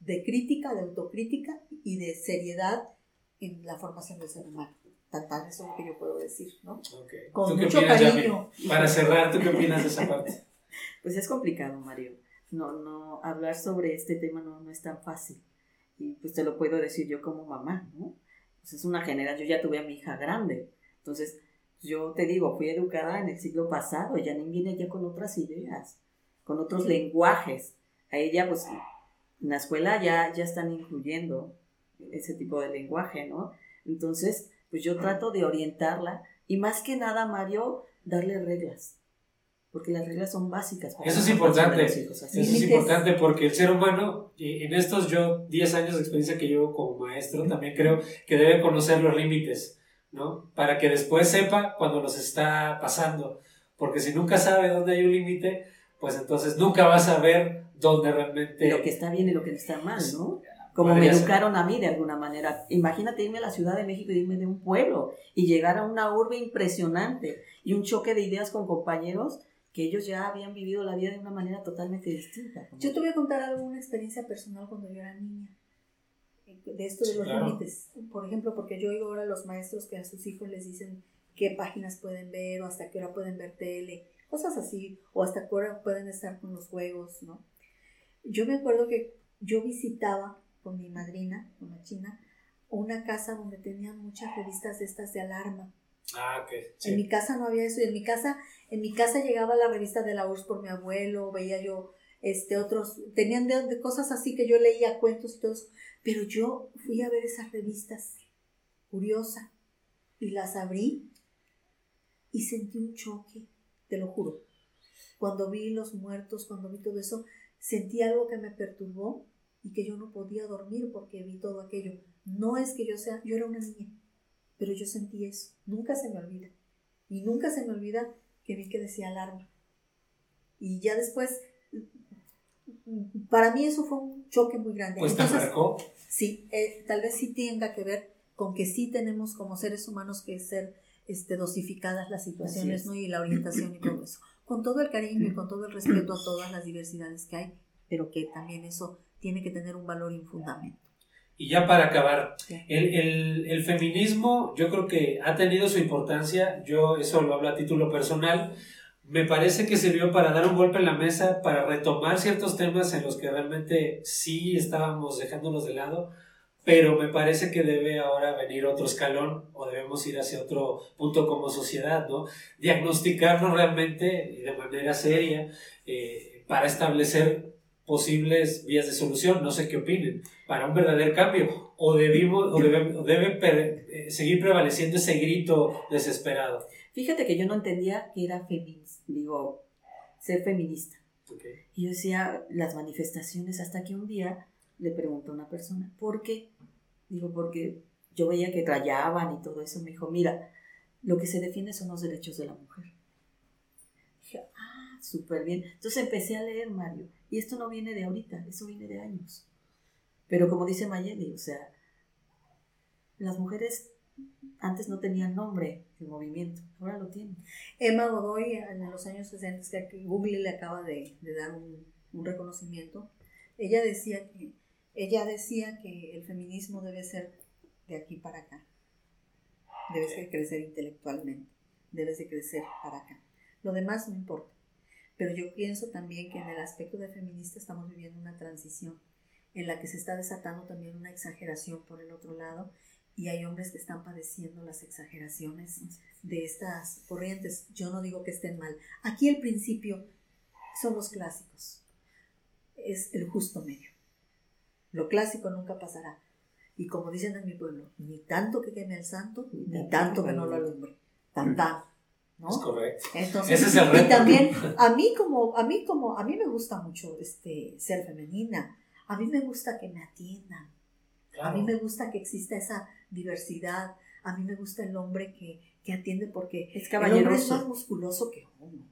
de crítica, de autocrítica y de seriedad en la formación del ser humano. Tal, tal, eso es lo que yo puedo decir, ¿no? Con mucho cariño. Para cerrar, ¿tú qué opinas de esa parte? Pues es complicado, Mario. No, no, hablar sobre este tema no, no es tan fácil. Y pues te lo puedo decir yo como mamá, ¿no? Pues es una generación, yo ya tuve a mi hija grande. Entonces, yo te digo, fui educada en el siglo pasado, ni viene ya con otras ideas, con otros lenguajes. A ella, pues, en la escuela ya, ya están incluyendo ese tipo de lenguaje, ¿no? Entonces, pues yo trato de orientarla y más que nada, Mario, darle reglas. Porque las reglas son básicas. Eso es importante. Eso es importante porque el ser humano, y en estos yo 10 años de experiencia que llevo como maestro, también creo que debe conocer los límites, ¿no? Para que después sepa cuando los está pasando. Porque si nunca sabe dónde hay un límite, pues entonces nunca vas a ver donde realmente... Lo que está bien y lo que está mal, ¿no? Como me educaron a mí de alguna manera. Imagínate irme a la Ciudad de México y irme de un pueblo y llegar a una urbe impresionante y un choque de ideas con compañeros que ellos ya habían vivido la vida de una manera totalmente distinta. Yo te voy a contar alguna experiencia personal cuando yo era niña, de esto de los límites. Por ejemplo, porque yo oigo ahora a los maestros que a sus hijos les dicen qué páginas pueden ver o hasta qué hora pueden ver tele, cosas así, o hasta qué hora pueden estar con los juegos, ¿no? Yo me acuerdo que yo visitaba con mi madrina, con la china, una casa donde tenían muchas revistas de estas de alarma. Ah, ok. En mi casa no había eso. En mi casa, en mi casa llegaba la revista de la URSS por mi abuelo, veía yo este otros, tenían de, cosas así que yo leía cuentos y todo eso. Pero yo fui a ver esas revistas, curiosa, y las abrí y sentí un choque, te lo juro. Cuando vi los muertos, cuando vi todo eso, sentí algo que me perturbó y que yo no podía dormir porque vi todo aquello. No es que yo sea, yo era una niña, pero yo sentí eso. Nunca se me olvida. Y nunca se me olvida que vi que decía alarma. Y ya después, para mí eso fue un choque muy grande. Pues te marcó. Sí, eh, tal vez sí tenga que ver con que sí tenemos como seres humanos que ser este, dosificadas las situaciones ¿no? y la orientación y todo eso. Con todo el cariño y con todo el respeto a todas las diversidades que hay, pero que también eso tiene que tener un valor y un fundamento. Y ya para acabar, el, el, feminismo yo creo que ha tenido su importancia, yo eso lo hablo a título personal, me parece que sirvió para dar un golpe en la mesa, para retomar ciertos temas en los que realmente sí estábamos dejándolos de lado, pero me parece que debe ahora venir otro escalón o debemos ir hacia otro punto como sociedad, ¿no? Diagnosticarnos realmente y de manera seria eh, para establecer posibles vías de solución, no sé qué opinen, para un verdadero cambio, o, debimos, o debe, eh, seguir prevaleciendo ese grito desesperado. Fíjate que yo no entendía que era feminista, digo, ser feminista. Y yo decía las manifestaciones hasta que un día le preguntó a una persona, ¿por qué? Digo, porque yo veía que rayaban y todo eso. Me dijo, mira, lo que se defiende son los derechos de la mujer. Dije, ah, súper bien. Entonces empecé a leer, Mario. Y esto no viene de ahorita, eso viene de años. Pero como dice Mayeli, o sea, las mujeres antes no tenían nombre el movimiento, ahora lo tienen. Emma Godoy, en los años 60, que Google le acaba de, dar un, reconocimiento, ella decía, que, ella decía que el feminismo debe ser de aquí para acá, debe de crecer intelectualmente, debe de crecer para acá. Lo demás no importa. Pero yo pienso también que en el aspecto de feminista estamos viviendo una transición en la que se está desatando también una exageración por el otro lado y hay hombres que están padeciendo las exageraciones de estas corrientes. Yo no digo que estén mal. Aquí el principio son los clásicos. Es el justo medio. Lo clásico nunca pasará. Y como dicen en mi pueblo, ni tanto que queme el santo, ni tanto que no lo alumbre. Tan tan. ¿no? Es correcto. Entonces, Ese es el reto. Y también a mí como a mí como a mí me gusta mucho este ser femenina. A mí me gusta que me atiendan. A mí me gusta que exista esa diversidad. A mí me gusta el hombre que, que atiende porque es. El hombre es más musculoso que uno,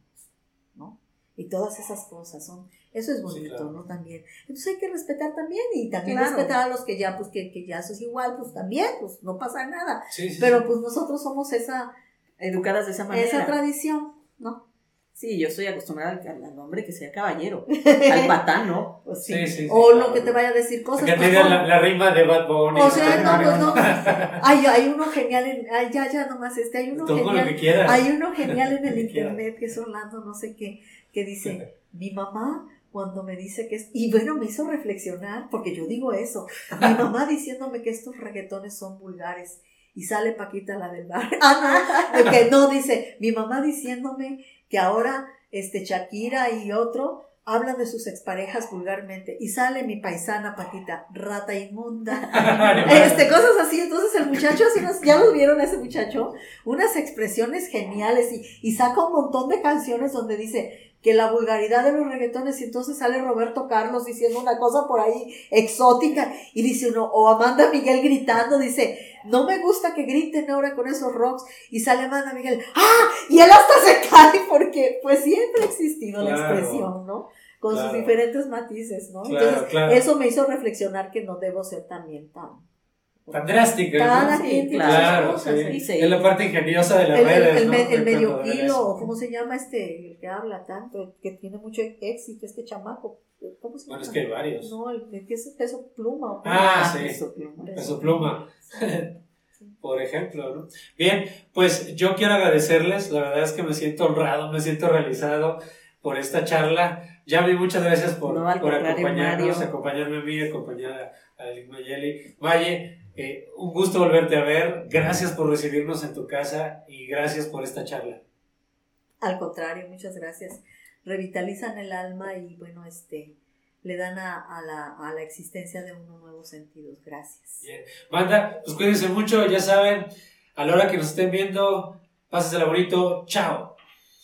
¿no? Y todas esas cosas son, eso es bonito, ¿no? También. Entonces hay que respetar también y también respetar a los que ya, pues que, que ya sos igual, pues también, pues no pasa nada. Pero pues nosotros somos esa, educadas de esa manera. Esa tradición, ¿no? Sí, yo estoy acostumbrada al, hombre que sea caballero, al patán, ¿no? Pues sí. Sí, o lo que te vaya a decir cosas. Que tenga la, la, rima de Bad Bunny. O sea, no, pues no. Hay, hay uno genial en, ay, ya, ya nomás este, hay uno Todo genial. Lo que quieras. Hay uno genial en el internet que es Orlando, no sé qué, que dice, mi mamá cuando me dice que es, y bueno, me hizo reflexionar, porque yo digo eso, mi mamá diciéndome que estos reggaetones son vulgares y sale Paquita la del bar. Ah, no, que no, dice, mi mamá diciéndome que ahora este Shakira y otro hablan de sus exparejas vulgarmente y sale mi paisana Paquita, rata inmunda, este, cosas así, entonces el muchacho, así ya lo vieron ese muchacho, unas expresiones geniales y, y saca un montón de canciones donde dice, que la vulgaridad de los reggaetones y entonces sale Roberto Carlos diciendo una cosa por ahí exótica y dice uno, o Amanda Miguel gritando, dice, no me gusta que griten ahora con esos rocks y sale Amanda Miguel, ¡ah! Y él hasta se cae porque pues siempre ha existido la expresión, ¿no? con sus diferentes matices, ¿no? Entonces, eso me hizo reflexionar que no debo ser también tan tan drástica. Cada quien tiene claro, cosas. Es la parte ingeniosa de las el, redes. El, el medio kilo, ¿cómo se llama este? El que habla tanto, que tiene mucho éxito, este chamaco. ¿Cómo se llama? Bueno, es que hay varios. No, el que es peso pluma. Ah, sí. Peso pluma. Peso pluma. Por ejemplo, ¿no? Bien, pues yo quiero agradecerles, la verdad es que me siento honrado, me siento realizado por esta charla. Ya vi muchas gracias por, por acompañarnos, acompañarme a mí, acompañar a Lick Mayeli. Valle, eh, un gusto volverte a ver. Gracias por recibirnos en tu casa y gracias por esta charla. Al contrario, muchas gracias. Revitalizan el alma y bueno, este le dan a, la, a la, existencia de unos nuevos sentidos. Gracias. Bien. Banda, pues cuídense mucho, ya saben, a la hora que nos estén viendo, pásensela bonito. Chao.